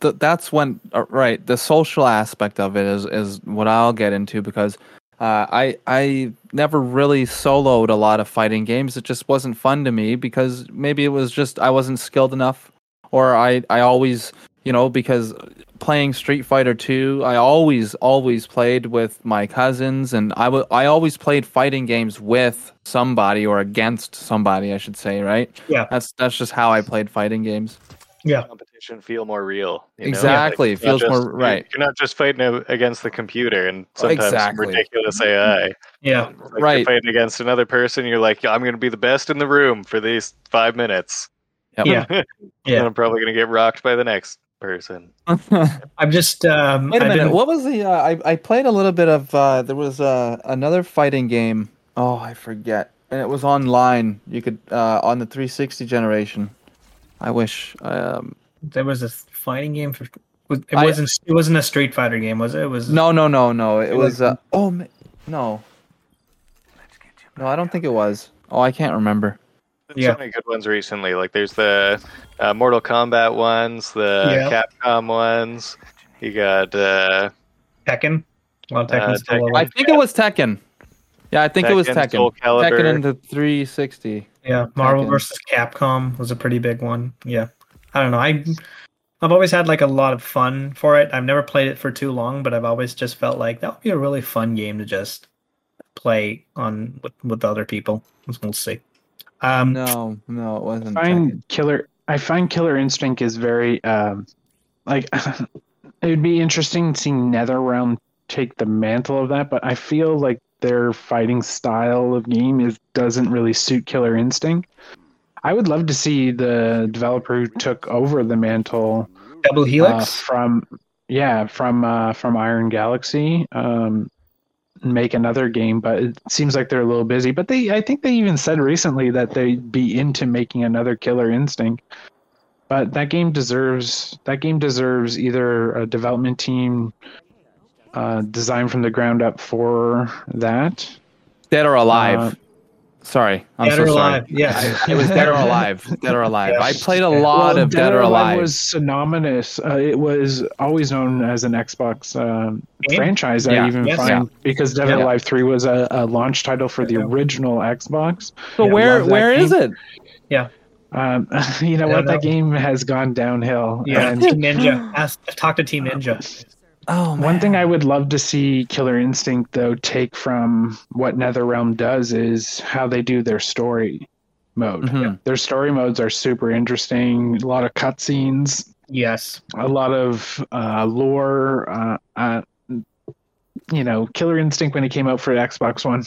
the, that's when uh, right the social aspect of it is is what I'll get into because uh, I I never really soloed a lot of fighting games. It just wasn't fun to me because maybe it was just I wasn't skilled enough, or I I always you know because playing Street Fighter 2 I always always played with my cousins and I wa- I always played fighting games with somebody or against somebody I should say right Yeah. that's that's just how I played fighting games Yeah. competition feel more real. you know? Exactly, Like, it you're feels more- right. You're not just fighting against the computer and sometimes Exactly. ridiculous AI. Mm-hmm. Yeah. Like Right. You're fighting against another person. You're like, I'm going to be the best in the room for these five minutes. Yep. Yeah. and Yeah. I'm probably going to get rocked by the next person. I'm just um Wait a I've minute. been- What was the? Uh, I I played a little bit of. Uh, there was uh, another fighting game. Oh, I forget. And it was online. You could uh, on the 360 generation. I wish. Um, there was a fighting game for it wasn't it wasn't a Street Fighter game, was it? It was no, no, no, no. It It was. was- Uh, oh ma- no. No, I don't think it was. Oh, I can't remember. There's Yeah. so many good ones recently. Like there's the uh, Mortal Kombat ones, the Yeah. Capcom ones. You got uh, Tekken. Well, Tekken's Uh, still Tekken. I think it was Tekken. Yeah, I think it was Tekken, Tekken. Soul Tekken into 360. Yeah, Marvel Tekken. versus Capcom was a pretty big one. Yeah, I don't know. I I've always had like a lot of fun for it. I've never played it for too long, but I've always just felt like that would be a really fun game to just play on with, with other people. We'll see. Um, No, no, it wasn't. I Tekken. find Killer. I find Killer Instinct is very um, like it would be interesting seeing NetherRealm take the mantle of that, but I feel like their fighting style of game is doesn't really suit Killer Instinct. I would love to see the developer who took over the mantle Double uh, Helix. from yeah from uh, from Iron Galaxy um, make another game, but it seems like they're a little busy. But they I think they even said recently that they'd be into making another Killer Instinct. But that game deserves that game deserves either a development team uh, designed from the ground up for that. Dead or alive. Uh, Sorry, I'm Dead so or sorry. alive? Yeah. It was Dead or Alive. Dead or Alive. Yeah. I played a lot Well, of Dead, or Alive. It was synonymous. Uh, it was always known as an Xbox um, franchise. Yeah. I even Yes. find because Dead or Alive Three was a, a launch title for the Yeah. original Xbox. so Yeah, where love that where is game. it? Um, you know what? no. That game has gone downhill. Yeah, And Team Ninja. Ask, talk to Team Ninja. Oh, One thing I would love to see Killer Instinct though take from what NetherRealm does is how they do their story mode. Mhm. Their story modes are super interesting. A lot of cutscenes, Yes. a lot of uh, lore. Uh, uh, you know, Killer Instinct when it came out for Xbox One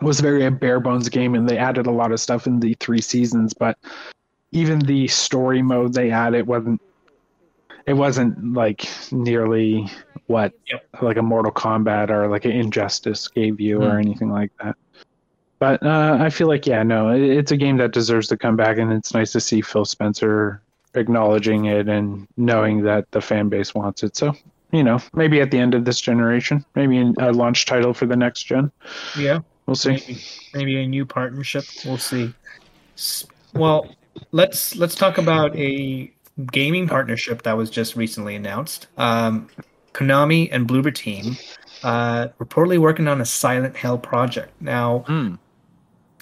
was very a bare bones game, and they added a lot of stuff in the three seasons. But even the story mode they added wasn't. It wasn't like nearly what Yep. like a Mortal Kombat or like an Injustice gave you or Hmm. anything like that. But uh, I feel like yeah, no, it- it's a game that deserves to come back, and it's nice to see Phil Spencer acknowledging it and knowing that the fan base wants it. So you know, maybe at the end of this generation, maybe in a launch title for the next gen. Yeah. We'll see. Maybe, maybe a new partnership. We'll see. Well, let's let's talk about a gaming partnership that was just recently announced. Um, Konami and Bloober Team uh, reportedly working on a Silent Hill project. Now, Hmm.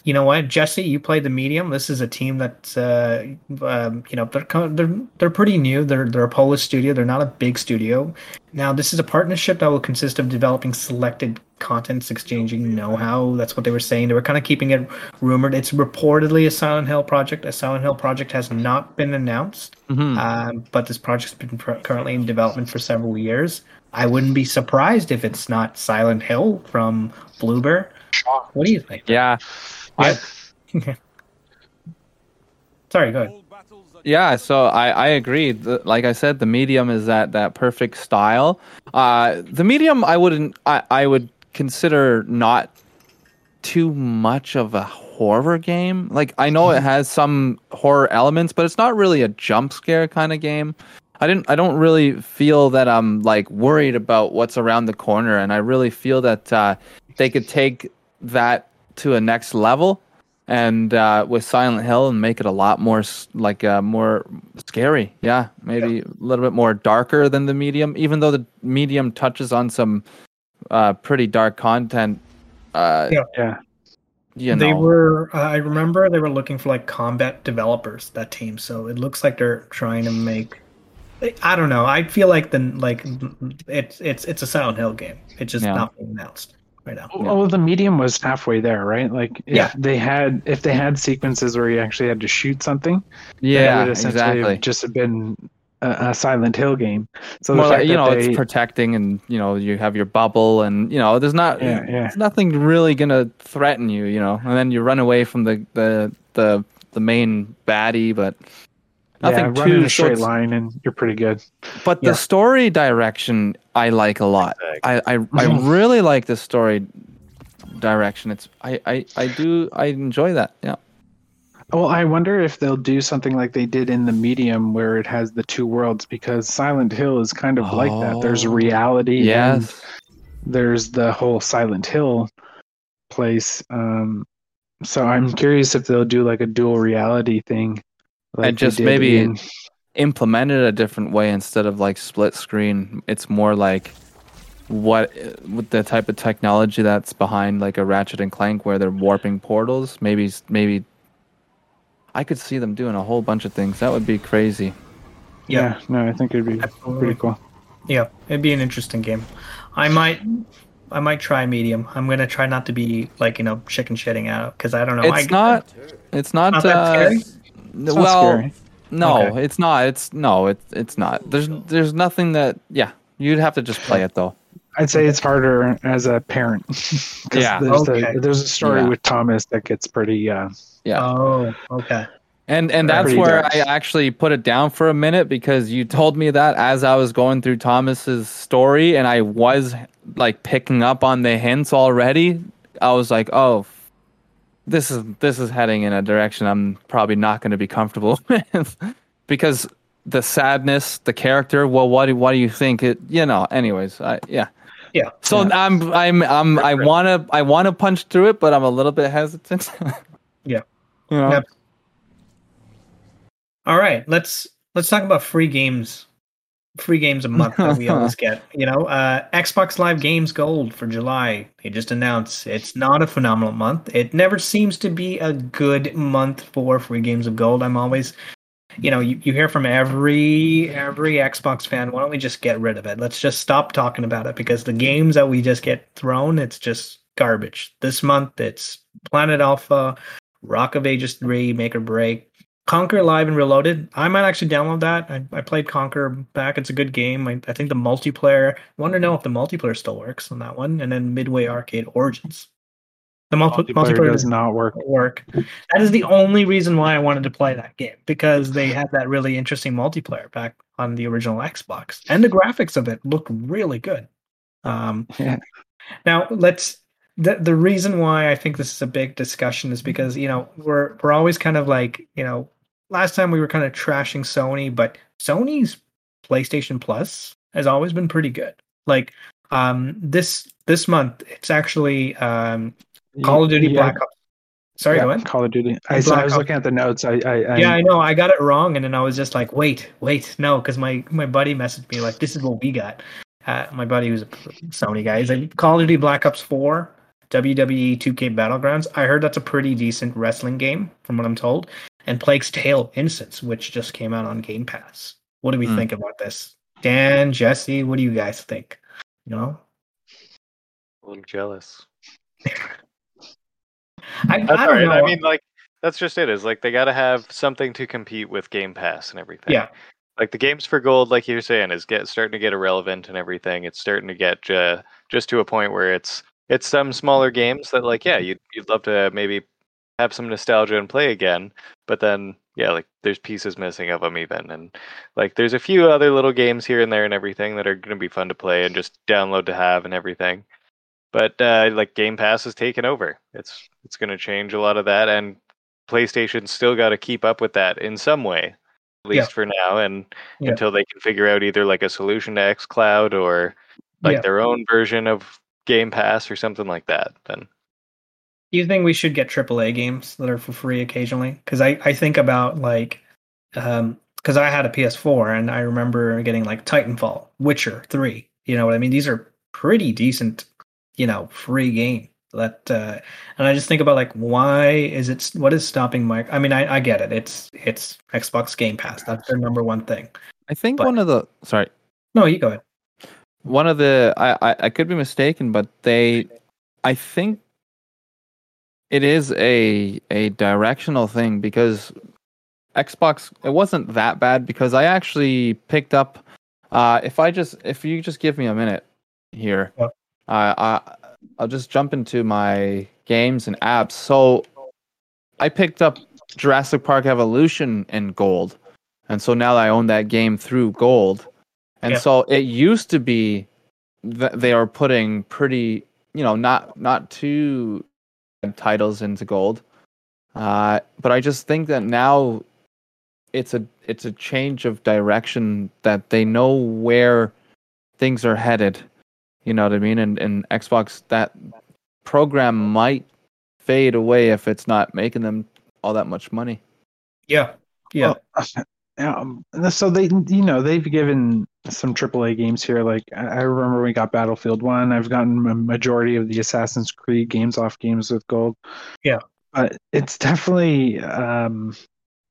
You know what, Jesse, you played the medium. This is a team that's, uh, um, you know they're they're they're pretty new. They're they're a Polish studio. They're not a big studio. Now, this is a partnership that will consist of developing selected contents, exchanging know-how. That's what they were saying. They were kind of keeping it rumored. It's reportedly a Silent Hill project. A Silent Hill project has not been announced, Mhm. um, but this project's been pr- currently in development for several years. I wouldn't be surprised if it's not Silent Hill from Bloober. What do you think? Yeah. I, Sorry, go ahead. Yeah, so I, I agree. The, like I said, the medium is that that perfect style. Uh, the medium I wouldn't I, I would consider not too much of a horror game. Like I know it has some horror elements, but it's not really a jump scare kind of game. I didn't I don't really feel that I'm like worried about what's around the corner and I really feel that uh, they could take that to a next level and uh, with Silent Hill and make it a lot more like uh, more scary. Yeah, maybe a little bit more darker than the medium, even though the medium touches on some uh, pretty dark content. Uh, Yeah. Yeah. you know, They were. Uh, I remember they were looking for like combat developers. That team. So it looks like they're trying to make. I don't know. I feel like the like it's it's it's a Silent Hill game. It's just Yeah. not being announced right now. Well, the medium was halfway there, right? Like, if Yeah. they had if they had sequences where you actually had to shoot something, then it yeah, would essentially exactly. have just have been a, a Silent Hill game. So the More fact like, you know, they, it's protecting, and you know, you have your bubble, and you know, there's not, Yeah, yeah. there's nothing really gonna threaten you, you know, and then you run away from the the the, the main baddie, but yeah, nothing run in too a straight so line and you're pretty good. But Yeah. the story direction I like a lot. I I, I really like the story direction. It's I, I I do I enjoy that. Yeah. Well, I wonder if they'll do something like they did in the medium where it has the two worlds because Silent Hill is kind of like that. There's Oh. reality and Yes. there's the whole Silent Hill place. Um, so I'm curious if they'll do like a dual reality thing. Like And just maybe- in- Implemented a different way instead of like split screen. It's more like what with the type of technology that's behind like a Ratchet and Clank where they're warping portals. Maybe maybe I could see them doing a whole bunch of things. That would be crazy. yeah, no, I think it'd be Absolutely. pretty cool. Yeah, it'd be an interesting game. I might. I might try medium. I'm gonna try not to be like you know chicken shitting out because I don't know. It's I, not. It's not. Not uh, scary? It's well, scary. no, Okay. it's not. It's no, it's it's not. There's there's nothing that. Yeah, you'd have to just play it though. I'd say it's harder as a parent. Yeah. there's, Okay. the, there's a story Yeah. with Thomas that gets pretty. Uh, Yeah. Oh, okay. And and that's Pretty where dark. I actually put it down for a minute because you told me that as I was going through Thomas's story and I was like picking up on the hints already. I was like, "Oh, this is this is heading in a direction I'm probably not going to be comfortable with." because the sadness, the character, well what do what do you think it, you know, anyways, I yeah. Yeah. So Yeah. I'm I'm I'm I wanna I wanna punch through it, but I'm a little bit hesitant. Yeah. You know? Yep. All right, let's let's talk about free games. Free games a month that we always get. You know, uh, Xbox Live Games Gold for July. They just announced it's not a phenomenal month. It never seems to be a good month for free games of gold. I'm always, you know, you, you hear from every every Xbox fan. Why don't we just get rid of it? Let's just stop talking about it because the games that we just get thrown, it's just garbage. This month, it's Planet Alpha, Rock of Ages 3, Make or Break, Conker Live and Reloaded. I might actually download that. I, I played Conker back. It's a good game. I, I think the multiplayer, I want to know if the multiplayer still works on that one. And then Midway Arcade Origins. The multi- Multiplayer multiplayer does not work. work. That is the only reason why I wanted to play that game because they had that really interesting multiplayer back on the original Xbox. And the graphics of it look really good. Um, Yeah. now let's the the reason why I think this is a big discussion is because you know we're we're always kind of like you know last time we were kind of trashing Sony, but Sony's PlayStation Plus has always been pretty good. Like um this this month, it's actually um Call of Duty Yeah, Black Ops. Sorry, yeah, go ahead. Call of Duty. I, saw- I was Ops. looking at the notes. I, I, I yeah, I know. I got it wrong, and then I was just like, "Wait, wait, no," because my my buddy messaged me like, "This is what we got." Uh, my buddy who's a Sony guy. He's like, "Call of Duty Black Ops Four, WWE 2K Battlegrounds." I heard that's a pretty decent wrestling game, from what I'm told. And Plague's Tale: Innocence, which just came out on Game Pass. What do we Hmm. think about this? Dan, Jesse, what do you guys think? You know, A little jealous. I, That's I don't right. know. I mean, like that's just it. Is like they got to have something to compete with Game Pass and everything. Yeah. Like the games for gold, like you're saying, is get starting to get irrelevant and everything. It's starting to get uh, just to a point where it's it's some smaller games that like yeah you'd you'd love to maybe have some nostalgia and play again, but then yeah like there's pieces missing of them even and like there's a few other little games here and there and everything that are going to be fun to play and just download to have and everything but uh, like Game Pass has taken over. It's it's going to change a lot of that, and PlayStation's still got to keep up with that in some way, at least Yeah. for now, and Yeah. until they can figure out either like a solution to XCloud or like Yeah. their own version of Game Pass or something like that. Then Do you think we should get AAA games that are for free occasionally? Because I, I think about like, um, because I had a PS4 and I remember getting like Titanfall, Witcher Three. You know what I mean? These are pretty decent, you know, free game. That uh, and I just think about like, why is it? What is stopping my? I mean, I, I get it. It's it's Xbox Game Pass. That's their number one thing. I think But- one of the sorry, No, you go ahead. one of the I, I I could be mistaken, but they I think it is a a directional thing because Xbox it wasn't that bad because I actually picked up uh if I just if you just give me a minute here Yeah. uh, I I'll just jump into my games and apps. So I picked up Jurassic Park Evolution in gold. And so now I own that game through gold. And so it used to be that they are putting pretty, you know, not not too titles into gold. Uh, but I just think that now it's a it's a change of direction that they know where things are headed. You know what I mean? And and Xbox that program might fade away if it's not making them all that much money. Yeah, yeah, Well, yeah, um, so they, you know, they've given some AAA games here. Like I remember we got Battlefield One. I've gotten a majority of the Assassin's Creed games off games with gold. Yeah. but it's definitely um,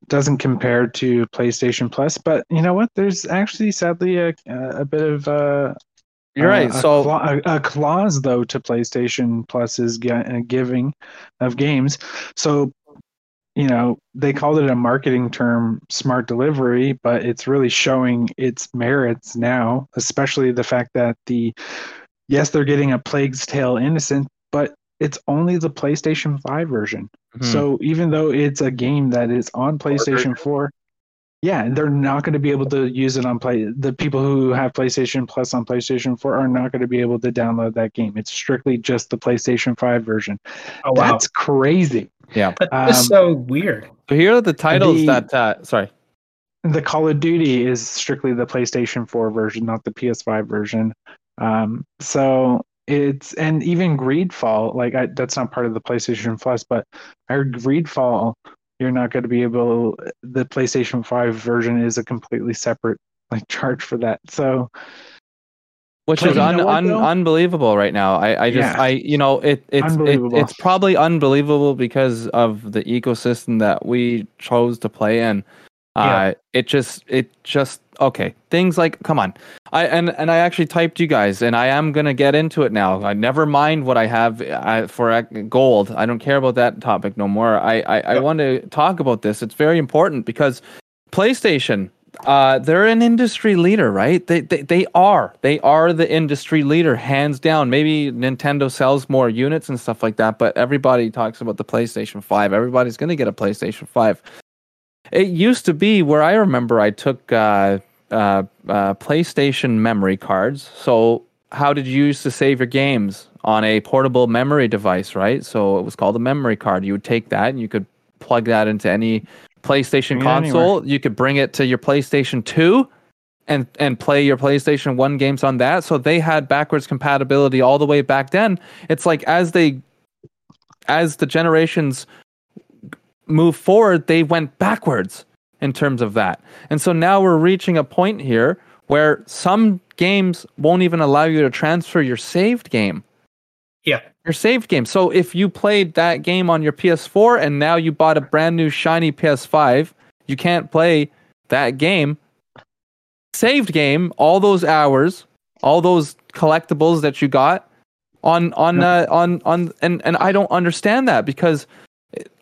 doesn't compare to PlayStation Plus. But you know what? There's actually sadly a, a bit of uh, You're uh, right. A, So cla- a, a clause though to PlayStation Plus gi- uh, giving of games. So you know they called it a marketing term, smart delivery, but it's really showing its merits now. Especially the fact that the yes, they're getting a Plague's Tale Innocent, but it's only the PlayStation 5 version. Mhm. So even though it's a game that is on PlayStation 4, yeah, they're not going to be able to use it on play. The people who have PlayStation Plus on PlayStation 4 are not going to be able to download that game. It's strictly just the PlayStation 5 version. oh wow, That's crazy. yeah. that's um, so weird. So here are the titles the- that uh sorry. The Call of Duty is strictly the PlayStation 4 version, not the PS5 version. Um, so it's and even Greedfall, like I, that's not part of the PlayStation Plus, but I heard Greedfall, you're not going to be able. The PlayStation Five version is a completely separate like charge for that. So which is un, un, unbelievable right now. I, I just Yeah. I you know it it's it, it's probably unbelievable because of the ecosystem that we chose to play in. Uh, it just it just okay things like come on I and and I actually typed you guys and I am gonna get into it now. I never mind what I have uh, for gold. I don't care about that topic no more. I I, I want to talk about this. It's very important because PlayStation uh, they're an industry leader, right? They, they they are. They are the industry leader, hands down. Maybe Nintendo sells more units and stuff like that, but everybody talks about the PlayStation 5. Everybody's going to get a PlayStation 5. It used to be where I remember I took uh, uh, uh, PlayStation memory cards. So, how did you used to save your games? On a portable memory device, right? So, it was called a memory card. You would take that and you could plug that into any PlayStation console. You could bring it to your PlayStation 2 and and play your PlayStation 1 games on that. So they had backwards compatibility all the way back then. It's like as they as the generations move forward, they went backwards in terms of that. And so now we're reaching a point here where some games won't even allow you to transfer your saved game Yeah. your saved game. So if you played that game on your PS4 and now you bought a brand new shiny PS5, you can't play that game. Saved game, all those hours, all those collectibles that you got on on uh, on on and and I don't understand that because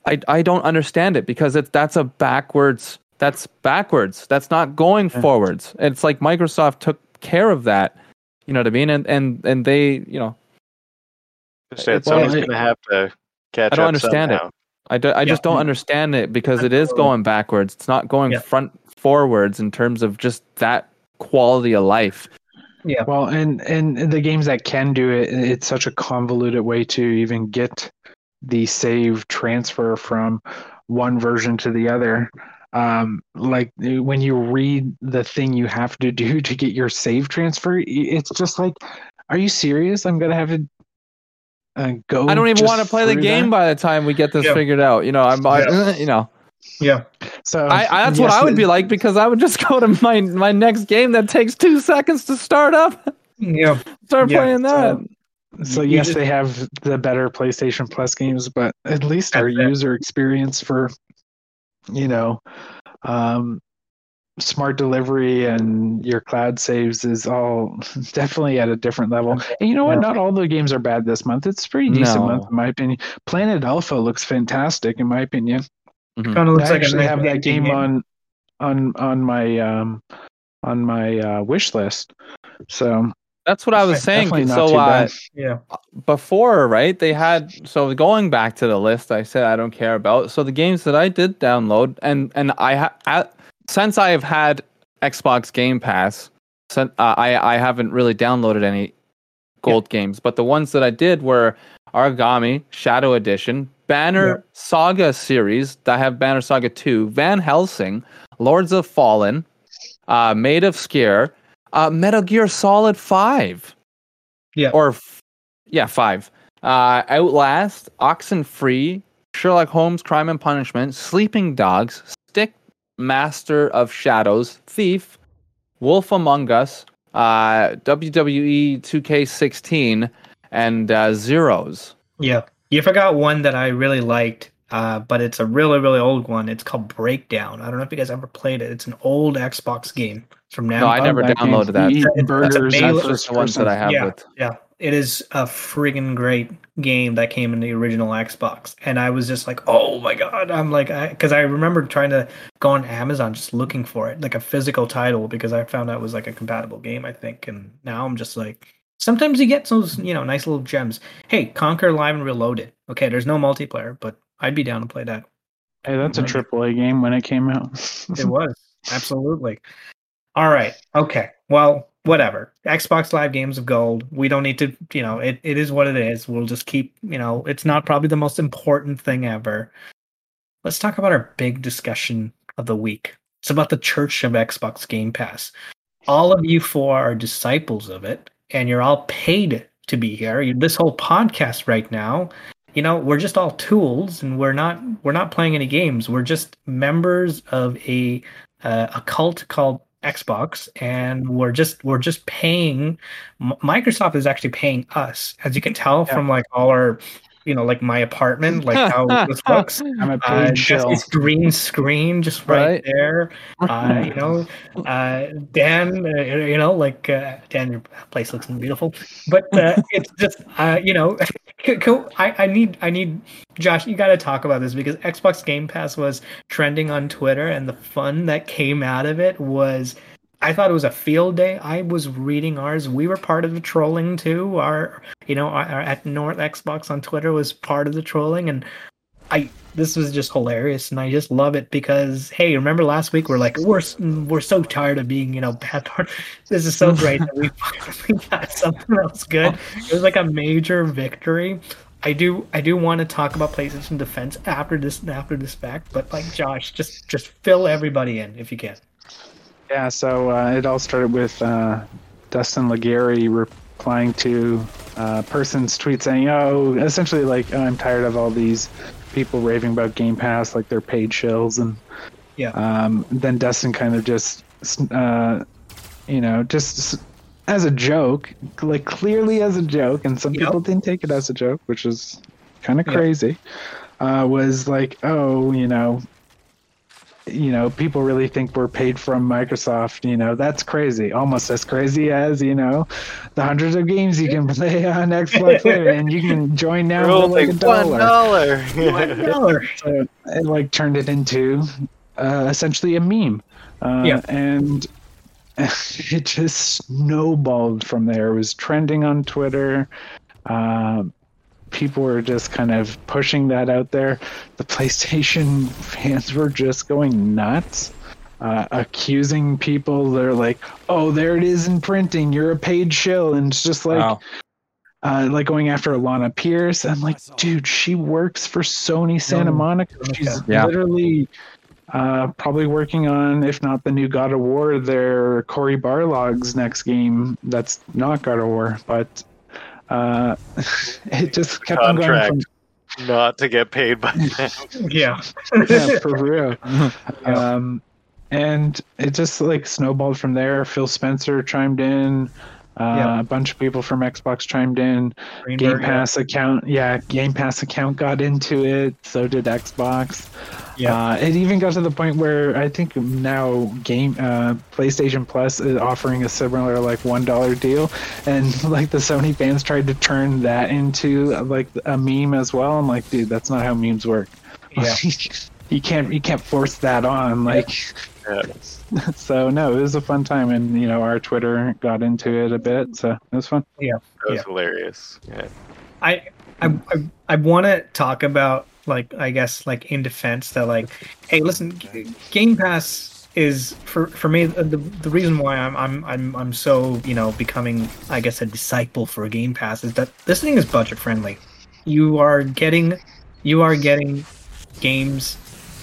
I I don't understand it because it's that's a backwards that's backwards. That's not going Yeah. forwards. It's like Microsoft took care of that. You know what I mean? And and and they, you know, Just said It's- somebody's well, it- going to have to catch I don't up understand it. I, do, I just don't understand it because it is going backwards. It's not going Yeah. front forwards in terms of just that quality of life. Yeah well, and and the games that can do it, it's such a convoluted way to even get the save transfer from one version to the other. Um, like when you read the thing you have to do to get your save transfer, it's just like, are you serious? I'm gonna have to uh, go. I don't even want to play the game that? by the time we get this Yeah. figured out. You know, I'm, I, Yeah. you know, Yeah. So I, I that's what I would be like because I would just go to my my next game that takes two seconds to start up, Yeah. start Yeah, playing that. So, so You yes, just- they have the better PlayStation Plus games, but at least our That's it. user experience for, you know, um, smart delivery and your cloud saves is all definitely at a different level. And you know what? Yeah. Not all the games are bad this month. It's a pretty decent No. month in my opinion. Planet Alpha looks fantastic in my opinion. Mhm. Kind of looks I like a actually have that indie game on on on my um on my uh, wish list. So That's what I was saying. definitely So too uh. Yeah. before, right? They had so going back to the list I said I don't care about. So the games that I did download and and I ha- I, since I have had Xbox Game Pass, since, uh, I I haven't really downloaded any gold games, but the ones that I did were Aragami Shadow Edition, Banner Saga series. I have Banner Saga 2, Van Helsing, Lords of Fallen, uh, Maid of Sker, uh, Metal Gear Solid 5. Yeah. Or f- yeah, 5. Uh, Outlast, Oxenfree, Sherlock Holmes Crime and Punishment, Sleeping Dogs, Styx Master of Shadows, Thief, Wolf Among Us, uh, WWE 2K16, and uh, Zeros. Yeah. You forgot one that I really liked, uh, but it's a really, really old one. It's called Breakdown. I don't know if you guys ever played it. It's an old Xbox game It's from now. No, I never downloaded that. You It's- burgers that's in a That's Melee- just the ones that I have Yeah. with. Yeah, it is a friggin' great game that came in the original Xbox, and I was just like, "Oh my god!" I'm like, because I, remember trying to go on Amazon just looking for it, like a physical title, because I found out it was like a compatible game, I think, and now I'm just like, sometimes you get those, you know, nice little gems. Hey, Conker Live and Reloaded. Okay, there's no multiplayer, but I'd be down to play that. Hey, that's a Right. triple A game when it came out. It was absolutely. All right. Okay. Well, whatever. Xbox Live games of gold. We don't need to. You know, it, it is what it is. We'll just keep. You know, it's not probably the most important thing ever. Let's talk about our big discussion of the week. It's about the Church of Xbox Game Pass. All of you four are disciples of it, and you're all paid to be here. This whole podcast right now, you know, we're just all tools, and we're not we're not playing any games. We're just members of a uh, a cult called Xbox, and we're just we're just paying. M- Microsoft is actually paying us, as you can tell Yeah. from like all our, you know, like my apartment, like how this looks. I'm a Uh, just this green screen just right, Right. there. Uh, you know, uh, Dan, uh, you know, like uh, Dan, your place looks beautiful, but uh, it's just, uh, you know, co- I, I need, I need, Josh, you got to talk about this because Xbox Game Pass was trending on Twitter, and the fun that came out of it was. I thought it was a field day. I was reading ours. We were part of the trolling too. Our, you know, our, our at North Xbox on Twitter was part of the trolling, and I this was just hilarious, and I just love it because hey, remember last week we're like we're we're so tired of being you know bad. This is so great that we finally got something else good. It was like a major victory. I do I do want to talk about PlayStation Defense after this after this fact, but like Josh, just just fill everybody in if you can. Yeah, so uh, it all started with uh, Destin Legarie replying to a person's tweet saying, "Oh, essentially like I'm tired of all these people raving about Game Pass like they're paid shills," and Yeah. um, then Destin kind of just, uh, you know, just as a joke, like clearly as a joke, and some Yep. people didn't take it as a joke, which is kind of Yep. crazy. Uh, was like, oh, you know, you know, people really think we're paid from Microsoft. You know, that's crazy. Almost as crazy as you know, the hundreds of games you can play on Xbox Live, and you can join now for like a only one dollar. dollar. Dollar. So it like turned it into uh, essentially a meme. Uh, Yeah. And it just snowballed from there. It was trending on Twitter. Um, people were just kind of pushing that out there. The PlayStation fans were just going nuts. Uh, accusing people, they're like, "Oh, there it is in printing. You're a paid shill," and it's just like, Wow. uh, like going after Alana Pierce. I'm like, dude, she works for Sony Santa Monica. Monica. She's Yeah. literally uh, probably working on, if not the new God of War, their Cory Barlog's next game. That's not God of War, but uh, it just kept on going Contract. Not to get paid by them. Yeah. yeah, for real. Um, and it just like snowballed from there. Phil Spencer chimed in. Uh, Yeah. A bunch of people from Xbox chimed in. Game Greenberg, yeah. Pass account, yeah, Game Pass account got into it. So did Xbox. Yeah. Uh, it even got to the point where I think now Game uh, PlayStation Plus is offering a similar like one dollar deal, and like the Sony fans tried to turn that into like a meme as well. I'm like, dude, that's not how memes work. Yeah. you can't you can't force that on like. Yeah. So no, it was a fun time, and you know our Twitter got into it a bit, so it was fun. Yeah, it was Yeah. hilarious. Yeah. I I I, I want to talk about like I guess like in defense that like hey listen G- Game Pass is for for me the the reason why I'm I'm I'm I'm so you know becoming I guess a disciple for Game Pass is that this thing is budget friendly. You are getting you are getting games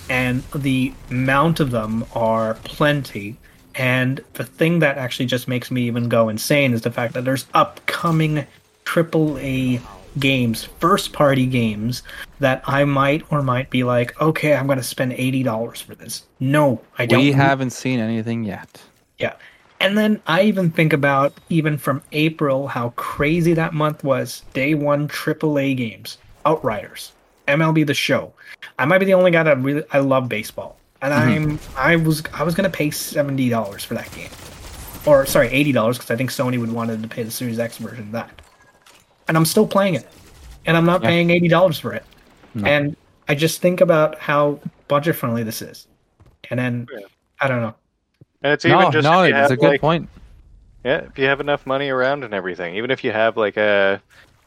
and the amount of them are plenty. And the thing that actually just makes me even go insane is the fact that there's upcoming AAA games, first party games, that I might or might be like, okay, I'm going to spend $80 for this. No, I don't. We haven't seen anything yet. Yeah. And then I even think about even from April how crazy that month was. Day one AAA games, Outriders, MLB The Show. I might be the only guy that really I love baseball, and I'm I was I was gonna pay seventy dollars for that game, or sorry eighty dollars because I think Sony would wanted to pay the Series X version of that, and I'm still playing it, and I'm not Yeah. paying eighty dollars for it, No. and I just think about how budget friendly this is, and then Yeah. I don't know. And it's No, even just no, it's a good like, point. Yeah, if you have enough money around and everything, even if you have like a,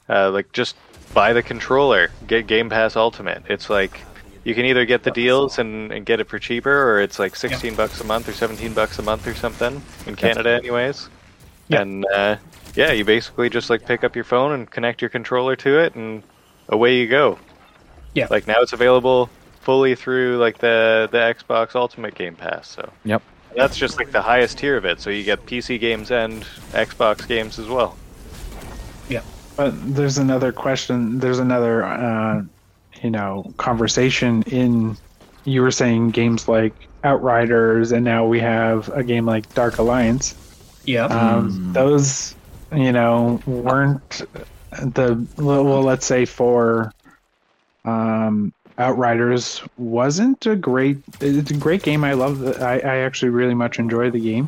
uh, like just buy the controller, get Game Pass Ultimate. It's like you can either get the deals and, and get it for cheaper, or it's like sixteen bucks a month or seventeen bucks a month or something in Canada, anyways. Yeah. And uh, yeah, you basically just like pick up your phone and connect your controller to it, and away you go. Yeah. Like now it's available fully through like the the Xbox Ultimate Game Pass. So Yep. that's just like the highest tier of it. So you get PC games and Xbox games as well. But there's another question. There's another, uh, you know, conversation in. You were saying games like Outriders, and now we have a game like Dark Alliance. Yeah. Um, Those, you know, weren't the well. Let's say for um, Outriders wasn't a great. It's a great game. I love. The, I I actually really much enjoy the game.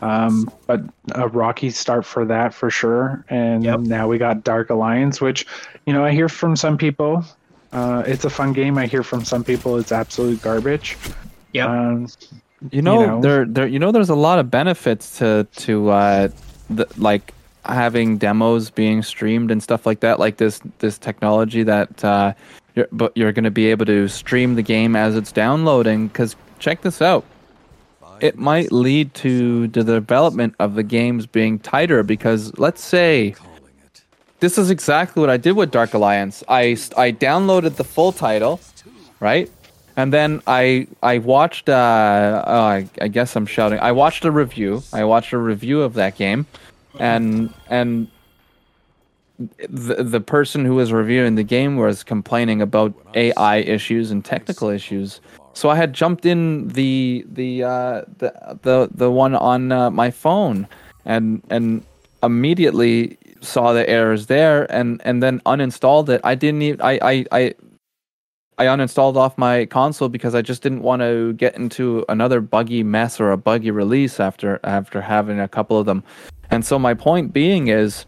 Um, but a rocky start for that for sure. And Yep. now we got Dark Alliance, which, you know, I hear from some people, uh, it's a fun game. I hear from some people it's absolute garbage. Yeah. Um, You know, know? there there you know there's a lot of benefits to to uh the, like having demos being streamed and stuff like that like this this technology that uh you're, but you're going to be able to stream the game as it's downloading cuz check this out it might lead to the development of the games being tighter because let's say this is exactly what I did with Dark Alliance. I I downloaded the full title, right? And then I I watched uh oh, I, I guess I'm shouting. I watched a review. I watched a review of that game and and the the person who was reviewing the game was complaining about AI issues and technical issues. So I had jumped in the the uh, the the the one on uh, my phone and and immediately saw the errors there and and then uninstalled it. I didn't even I I I, I uninstalled off my console because I just didn't want to get into another buggy mess or a buggy release after after having a couple of them. And so my point being is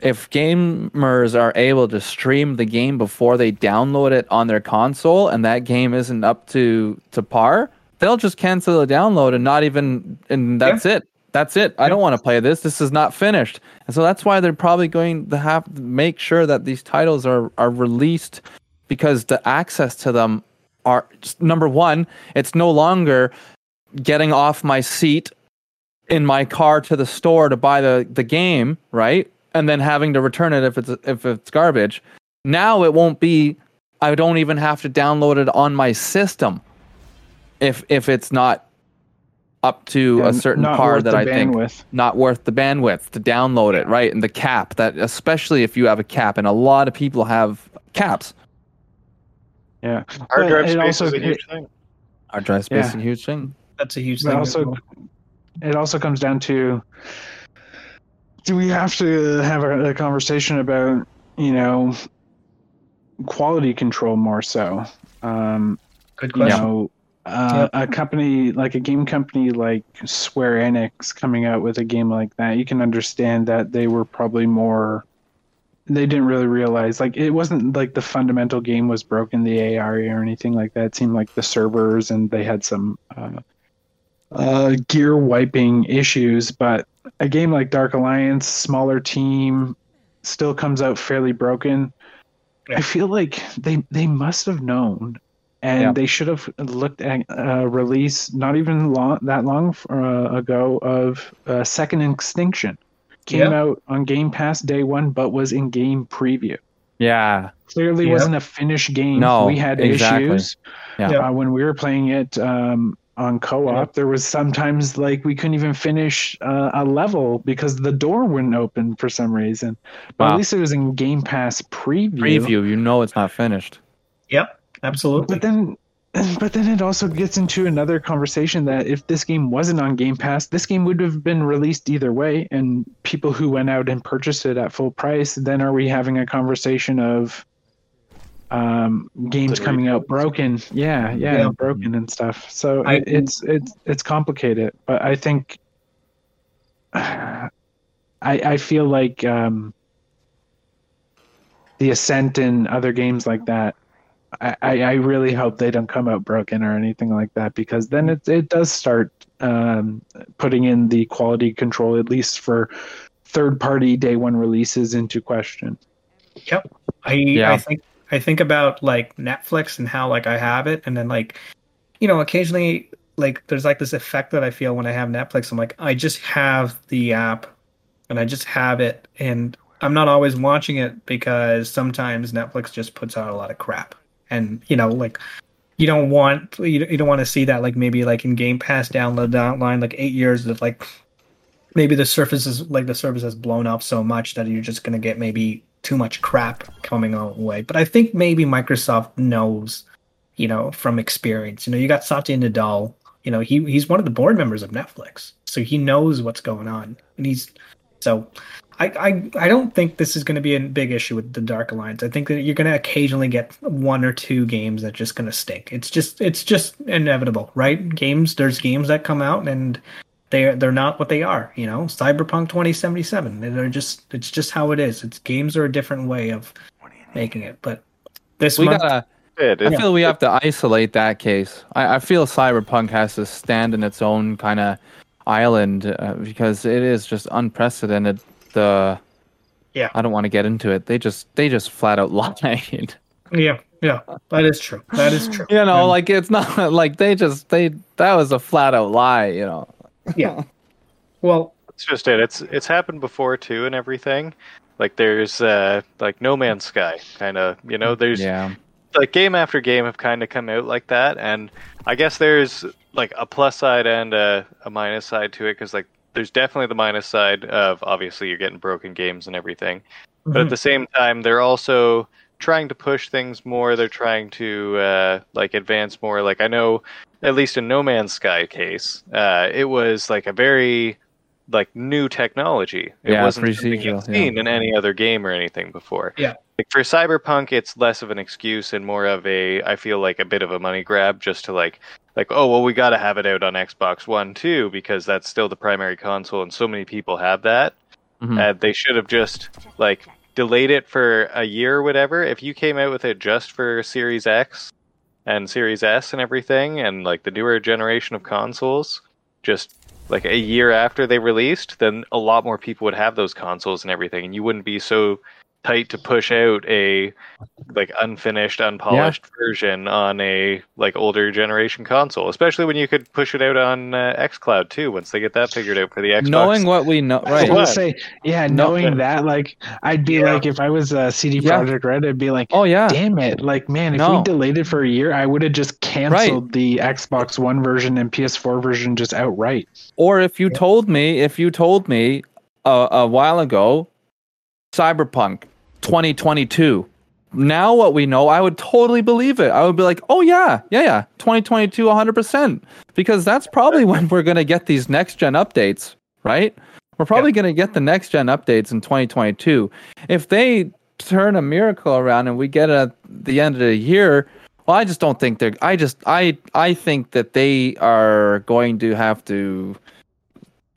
if gamers are able to stream the game before they download it on their console and that game isn't up to to par, they'll just cancel the download and not even and that's it. That's it. I don't want to play this. This is not finished. And so that's why they're probably going to have to make sure that these titles are are released because the access to them are number 1, it's no longer getting off my seat in my car to the store to buy the the game, right? And then having to return it if it's if it's garbage. Now it won't be I don't even have to download it on my system if if it's not up to yeah, a certain not par that the I think bandwidth. not worth the bandwidth to download it, right? And the cap that especially if you have a cap and a lot of people have caps. Yeah. Hard drive space also- is a huge thing. Our drive space Yeah. is a huge thing. That's a huge But thing. as also, well. it also comes down to do we have to have a, a conversation about you know quality control more so um Good you question. know uh, a company like a game company like Square Enix coming out with a game like that, you can understand that they were probably more. They didn't really realize like it wasn't like the fundamental game was broken, the AI or anything like that. It seemed like the servers and they had some uh, uh, gear wiping issues. But a game like Dark Alliance, smaller team, still comes out fairly broken. Yeah. I feel like they they must have known and Yeah. they should have looked at a release not even long, that long uh, ago of uh, Second Extinction. Came Yeah. out on Game Pass day one, but was in game preview. Yeah. Clearly, wasn't a finished game. No, we had exactly. issues uh, when we were playing it um, on co-op. Yep. There was sometimes like we couldn't even finish uh, a level because the door wouldn't open for some reason. But Wow. at least it was in Game Pass preview. Preview, you know it's not finished. Yep, absolutely. But then, but then it also gets into another conversation that if this game wasn't on Game Pass, this game would have been released either way, and people who went out and purchased it at full price. Then are we having a conversation of um, games coming out broken? Yeah, yeah, Yeah. broken and stuff. So I- it's it's it's complicated, but I think I I feel like um, the Ascent and other games like that I, I I really hope they don't come out broken or anything like that because then it it does start um, putting in the quality control at least for third party day one releases into question. Yep, I Yeah. I think I think about like Netflix and how like I have it, and then like you know occasionally like there's like this effect that I feel when I have Netflix. I'm like I just have the app, and I just have it, and I'm not always watching it because sometimes Netflix just puts out a lot of crap, and you know like. You don't want you don't, you don't want to see that like maybe like in Game Pass download down line like eight years that like maybe the surface is like the service has blown up so much that you're just gonna get maybe too much crap coming our way. But I think maybe Microsoft knows, you know, from experience. You know, you got Satya Nadella. You know, he he's one of the board members of Netflix, so he knows what's going on, and he's so. I, I, I don't think this is going to be a big issue with the Dark Alliance. I think that you're going to occasionally get one or two games that just going to stink. It's just it's just inevitable, right? Games there's games that come out and they're they're not what they are. You know, Cyberpunk 2077. They're just it's just how it is. It's games are a different way of making it. But this We month, gotta. It, I feel we have to isolate that case. I, I feel Cyberpunk has to stand in its own kind of island uh, because it is just unprecedented. The Yeah. I don't want to get into it. They just they just flat out lied. yeah, yeah, that is true. That is true. you know, And- like it's not like they just they that was a flat out lie. You know. Yeah. Well, It's just it. It's it's happened before too, and everything. Like there's uh like No Man's Sky, kind of. You know, there's Yeah. like game after game have kind of come out like that, and I guess there's like a plus side and a, a minus side to it because like there's definitely the minus side of obviously you're getting broken games and everything, but at the same time they're also trying to push things more. They're trying to uh, like advance more. Like I know at least in No Man's Sky case, uh, it was like a very like new technology. It Yeah, wasn't something procedural, you've seen yeah. in any other game or anything before. Yeah. Like for Cyberpunk, it's less of an excuse and more of a I feel like a bit of a money grab just to like like oh well we got to have it out on Xbox One too because that's still the primary console and so many people have that. Mhm. Uh, they should have just like delayed it for a year or whatever. If you came out with it just for Series X and Series S and everything, and like the newer generation of consoles, just like a year after they released, then a lot more people would have those consoles and everything, and you wouldn't be so tight to push out a like unfinished, unpolished version on a like older generation console, especially when you could push it out on uh, XCloud too once they get that figured out for the Xbox. Knowing what we know, I was right? gonna What? say, yeah, No. knowing that, like, I'd be Yeah. like, if I was a CD Yeah. Projekt Red, I'd be like, Oh yeah, damn it, like, man, if No. we delayed it for a year, I would have just canceled the Xbox One version and PS4 version just outright. Or if you told me, if you told me a, a while ago, Cyberpunk 2022. Now what we know, I would totally believe it. I would be like, "Oh yeah, yeah, yeah, 2022 100%." Because that's probably when we're going to get these next gen updates, right? We're probably going to get the next gen updates in 2022. If they turn a miracle around and we get it at the end of the year, well, I just don't think they're. I just I I think that they are going to have to.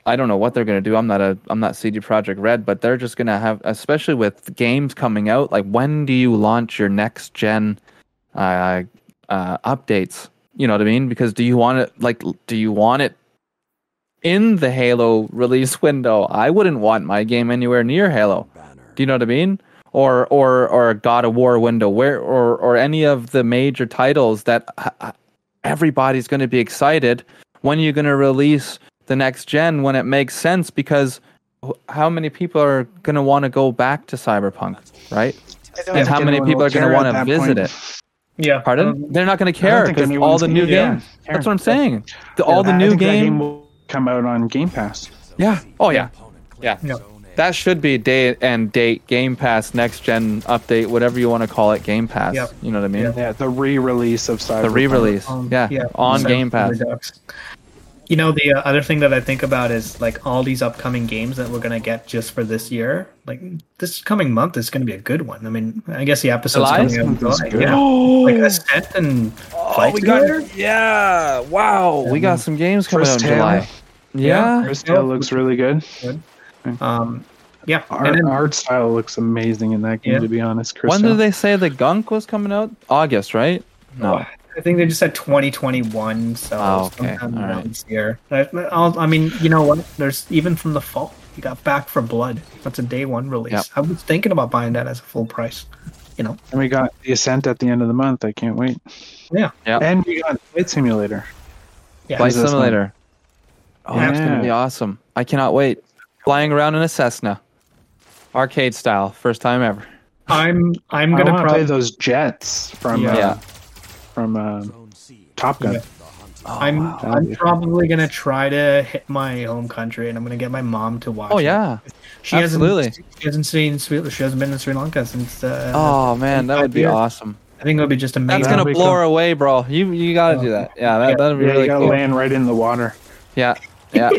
I don't know what they're going to do. I'm not a I'm not CD Projekt Red, but they're just going to have, especially with games coming out. Like when do you launch your next gen uh, uh, updates? You know what I mean? Because do you want it like do you want it in the Halo release window? I wouldn't want my game anywhere near Halo. Do you know what I mean? Or or or God of War window where or or any of the major titles that uh, everybody's going to be excited when you're going to release the next gen when it makes sense because how many people are going to want to go back to Cyberpunk, right? And how many people are going to want to visit it? yeah. Pardon? um, They're not going to care because all the new games. Care. That's what I'm saying. The, all the I new think that game. will come out on Game Pass. Yeah. Oh yeah. Yeah. Yeah. That should be date and date Game Pass next gen update, whatever you want to call it, Game Pass. Yep. You know what I mean? Yeah. Yeah, the re-release of Cyberpunk. The re-release. Um, yeah. On so- Game Pass. Redux. You know, the uh, other thing that I think about is like all these upcoming games that we're gonna get just for this year. Like this coming month is gonna be a good one. I mean, I guess the episode's July? coming out in July. good. Yeah, like Ascent and Flight Simulator? yeah. Wow. we got some games coming out in Tale. July. Yeah. First Tale looks really good. Um, yeah, Art, and then, art style looks amazing in that game, Yeah. to be honest. When did they say the Gunk was coming out? August, right? No. I think they just said 2021, so Oh, okay. sometime All right. around this year. I, I'll- I mean, you know what? There's even from the fall. You got Back 4 Blood. That's a day one release. Yep. I was thinking about buying that as a full price. You know, And we got the Ascent at the end of the month. I can't wait. Yeah. Yep. And we got Flight Simulator. yeah. Flight? Simulator. Oh, that's gonna be awesome. I cannot wait. Flying around in a Cessna. Arcade style. First time ever. I'm I'm gonna want to probably play those jets from Yeah. uh, Yeah. From uh, Top Gun. Yeah. I'm wow. I'm probably gonna try to hit my home country, and I'm gonna get my mom to watch. Oh it. yeah. she absolutely. hasn't. She hasn't seen Sri. She hasn't been in Sri Lanka since. Uh, Oh man, that would be years. awesome. I think it would be just amazing. That's gonna be blow cool. her away, bro. You you gotta Oh. do that. Yeah, that Yeah. that'd be Yeah, really you gotta cool. land right in the water. Yeah, yeah.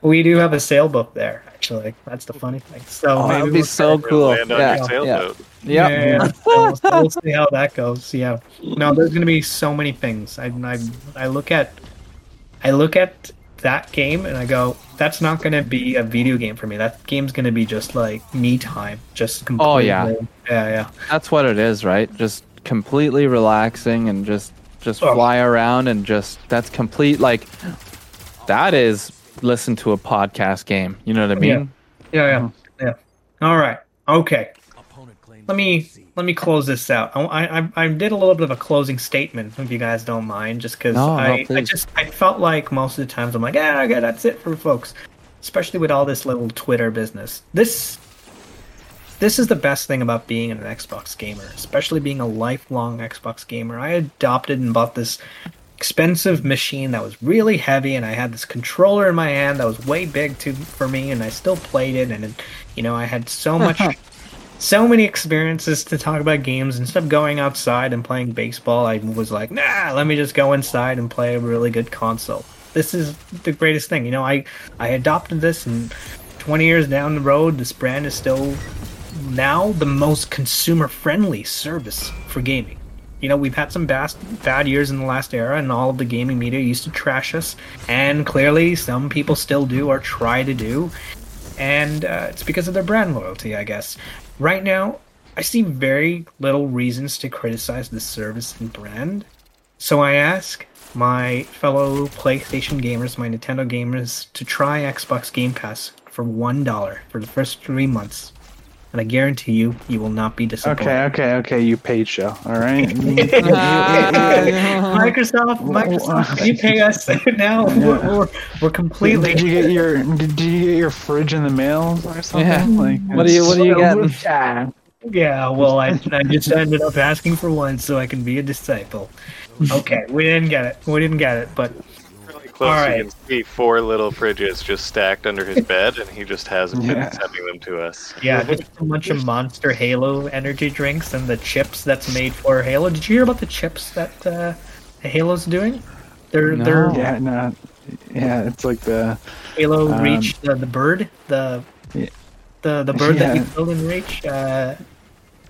we do have a sailboat there. Actually, that's the funny thing. So Oh, maybe that'd be we'll so cool. Land on Yeah, your sailboat. Yeah. Yeah, yeah. So, so we'll see how that goes. Yeah. No, there's gonna be so many things. I, I I look at I look at that game and I go, that's not gonna be a video game for me. That game's gonna be just like me time. Just completely. Oh, yeah. Yeah, yeah. That's what it is, right? Just completely relaxing and just just Oh. fly around and just that's complete like that is listen to a podcast game. You know what I mean? Yeah, yeah, yeah. All right. Okay. Let me let me close this out. I, I I did a little bit of a closing statement, if you guys don't mind, just because No, no, I, I just I felt like most of the times I'm like, yeah, okay, that's it for folks, especially with all this little Twitter business. This this is the best thing about being an Xbox gamer, especially being a lifelong Xbox gamer. I adopted and bought this expensive machine that was really heavy and I had this controller in my hand that was way big too for me and I still played it and you know I had so much so many experiences to talk about games instead of going outside and playing baseball I was like nah let me just go inside and play a really good console this is the greatest thing you know I I adopted this and 20 years down the road this brand is still now the most consumer friendly service for gaming you know, we've had some bad, bad years in the last era, and all of the gaming media used to trash us, and clearly some people still do or try to do, and uh, it's because of their brand loyalty, I guess. Right now, I see very little reasons to criticize the service and brand, so I ask my fellow PlayStation gamers, my Nintendo gamers, to try Xbox Game Pass for one dollar for the first three months, and I guarantee you, you will not be disappointed. Okay, okay, okay. You paid show. All right. Uh, Microsoft, Microsoft, you pay us now. We're, we're, we're completely. Did you get your Did you get your fridge in the mail or something? Yeah. Like, What are you- what are you getting? Yeah. Yeah, well, I, I just ended up asking for one so I can be a disciple. Okay, we didn't get it. We didn't get it, but Really close. All You right. can see four little fridges just stacked under his bed, and he just hasn't been Yeah. sending them to us. yeah, just a bunch of Monster Halo energy drinks and the chips that's made for Halo. Did you hear about the chips that uh, Halo's doing? They're No. they're Yeah, no. Yeah, it's like the Halo Um, Reach, the, the bird, the Yeah. the the bird that you Yeah. killed in Reach. Uh,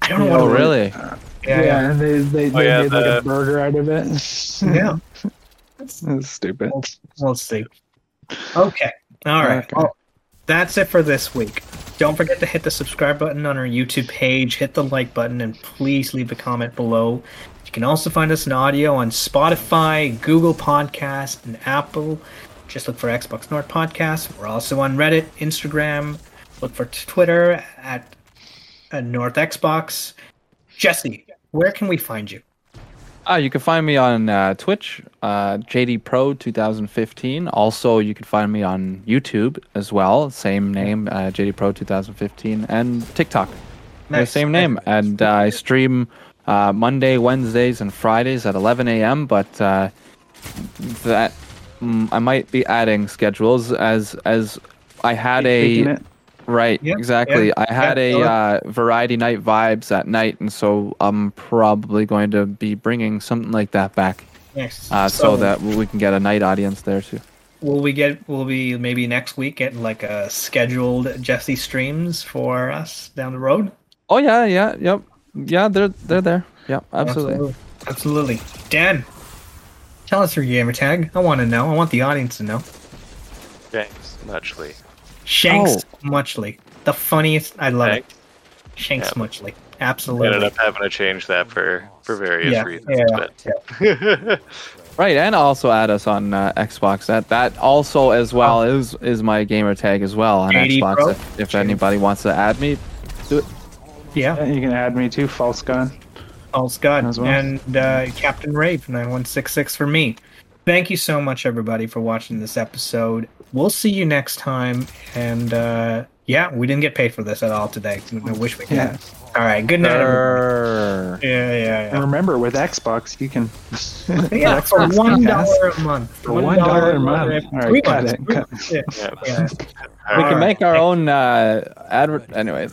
I don't know Yeah, what Oh it was. really? Yeah, yeah, yeah, they they, they yeah, made like the- a burger out of it. yeah. That's stupid. We'll see. Okay. All right. Okay. Well, that's it for this week. Don't forget to hit the subscribe button on our YouTube page, hit the like button, and please leave a comment below. You can also find us in audio on Spotify, Google Podcast, and Apple. Just look for Xbox North Podcast. We're also on Reddit, Instagram. Look for Twitter at, at North Xbox. Jesse, where can we find you? Ah, you can find me on uh, Twitch, uh, JD Pro 2015. Also, you can find me on YouTube as well, same name, uh, JD Pro 2015, and TikTok, Nice. same name. And uh, I stream uh, Monday, Wednesdays, and Fridays at 11 a.m. But uh, that mm, I might be adding schedules as as I had a. Right, Yeah, exactly. yeah, I had yeah, a uh, variety night vibes at night, and so I'm probably going to be bringing something like that back, Nice. uh, so, that we can get a night audience there too. Will we get? Will we maybe next week get like a scheduled Jesse streams for us down the road? Oh yeah, yeah, yep, yeah. They're they're there. Yep, absolutely. absolutely. Dan, tell us your gamer tag. I want to know. I want the audience to know. Thanks, muchly. Shanks Muchley, the funniest. I love Thanks. it. Shanks Yeah. Muchley, Ended absolutely. up having to change that for for various Yeah, reasons. yeah, but Right, and also add us on uh, Xbox. That that also as well is is my gamer tag as well on JD Xbox. Pro? If, if anybody wants to add me, do it. Yeah, Yeah, you can add me too, false gun. all Scott As well. and uh, Captain Rave nine one six six for me. Thank you so much, everybody, for watching this episode. We'll see you next time, and uh, Yeah, we didn't get paid for this at all today. I wish we did. Yeah. All right. Good night. everybody. Err. Yeah, yeah, And remember, with Xbox, you can. Yeah, for Xbox one Game Pass. dollar a month. For one dollar a month. All right, Three cut months. it, Three cut months. Yeah. Yeah. yeah. We can make our own uh, advert. Anyways,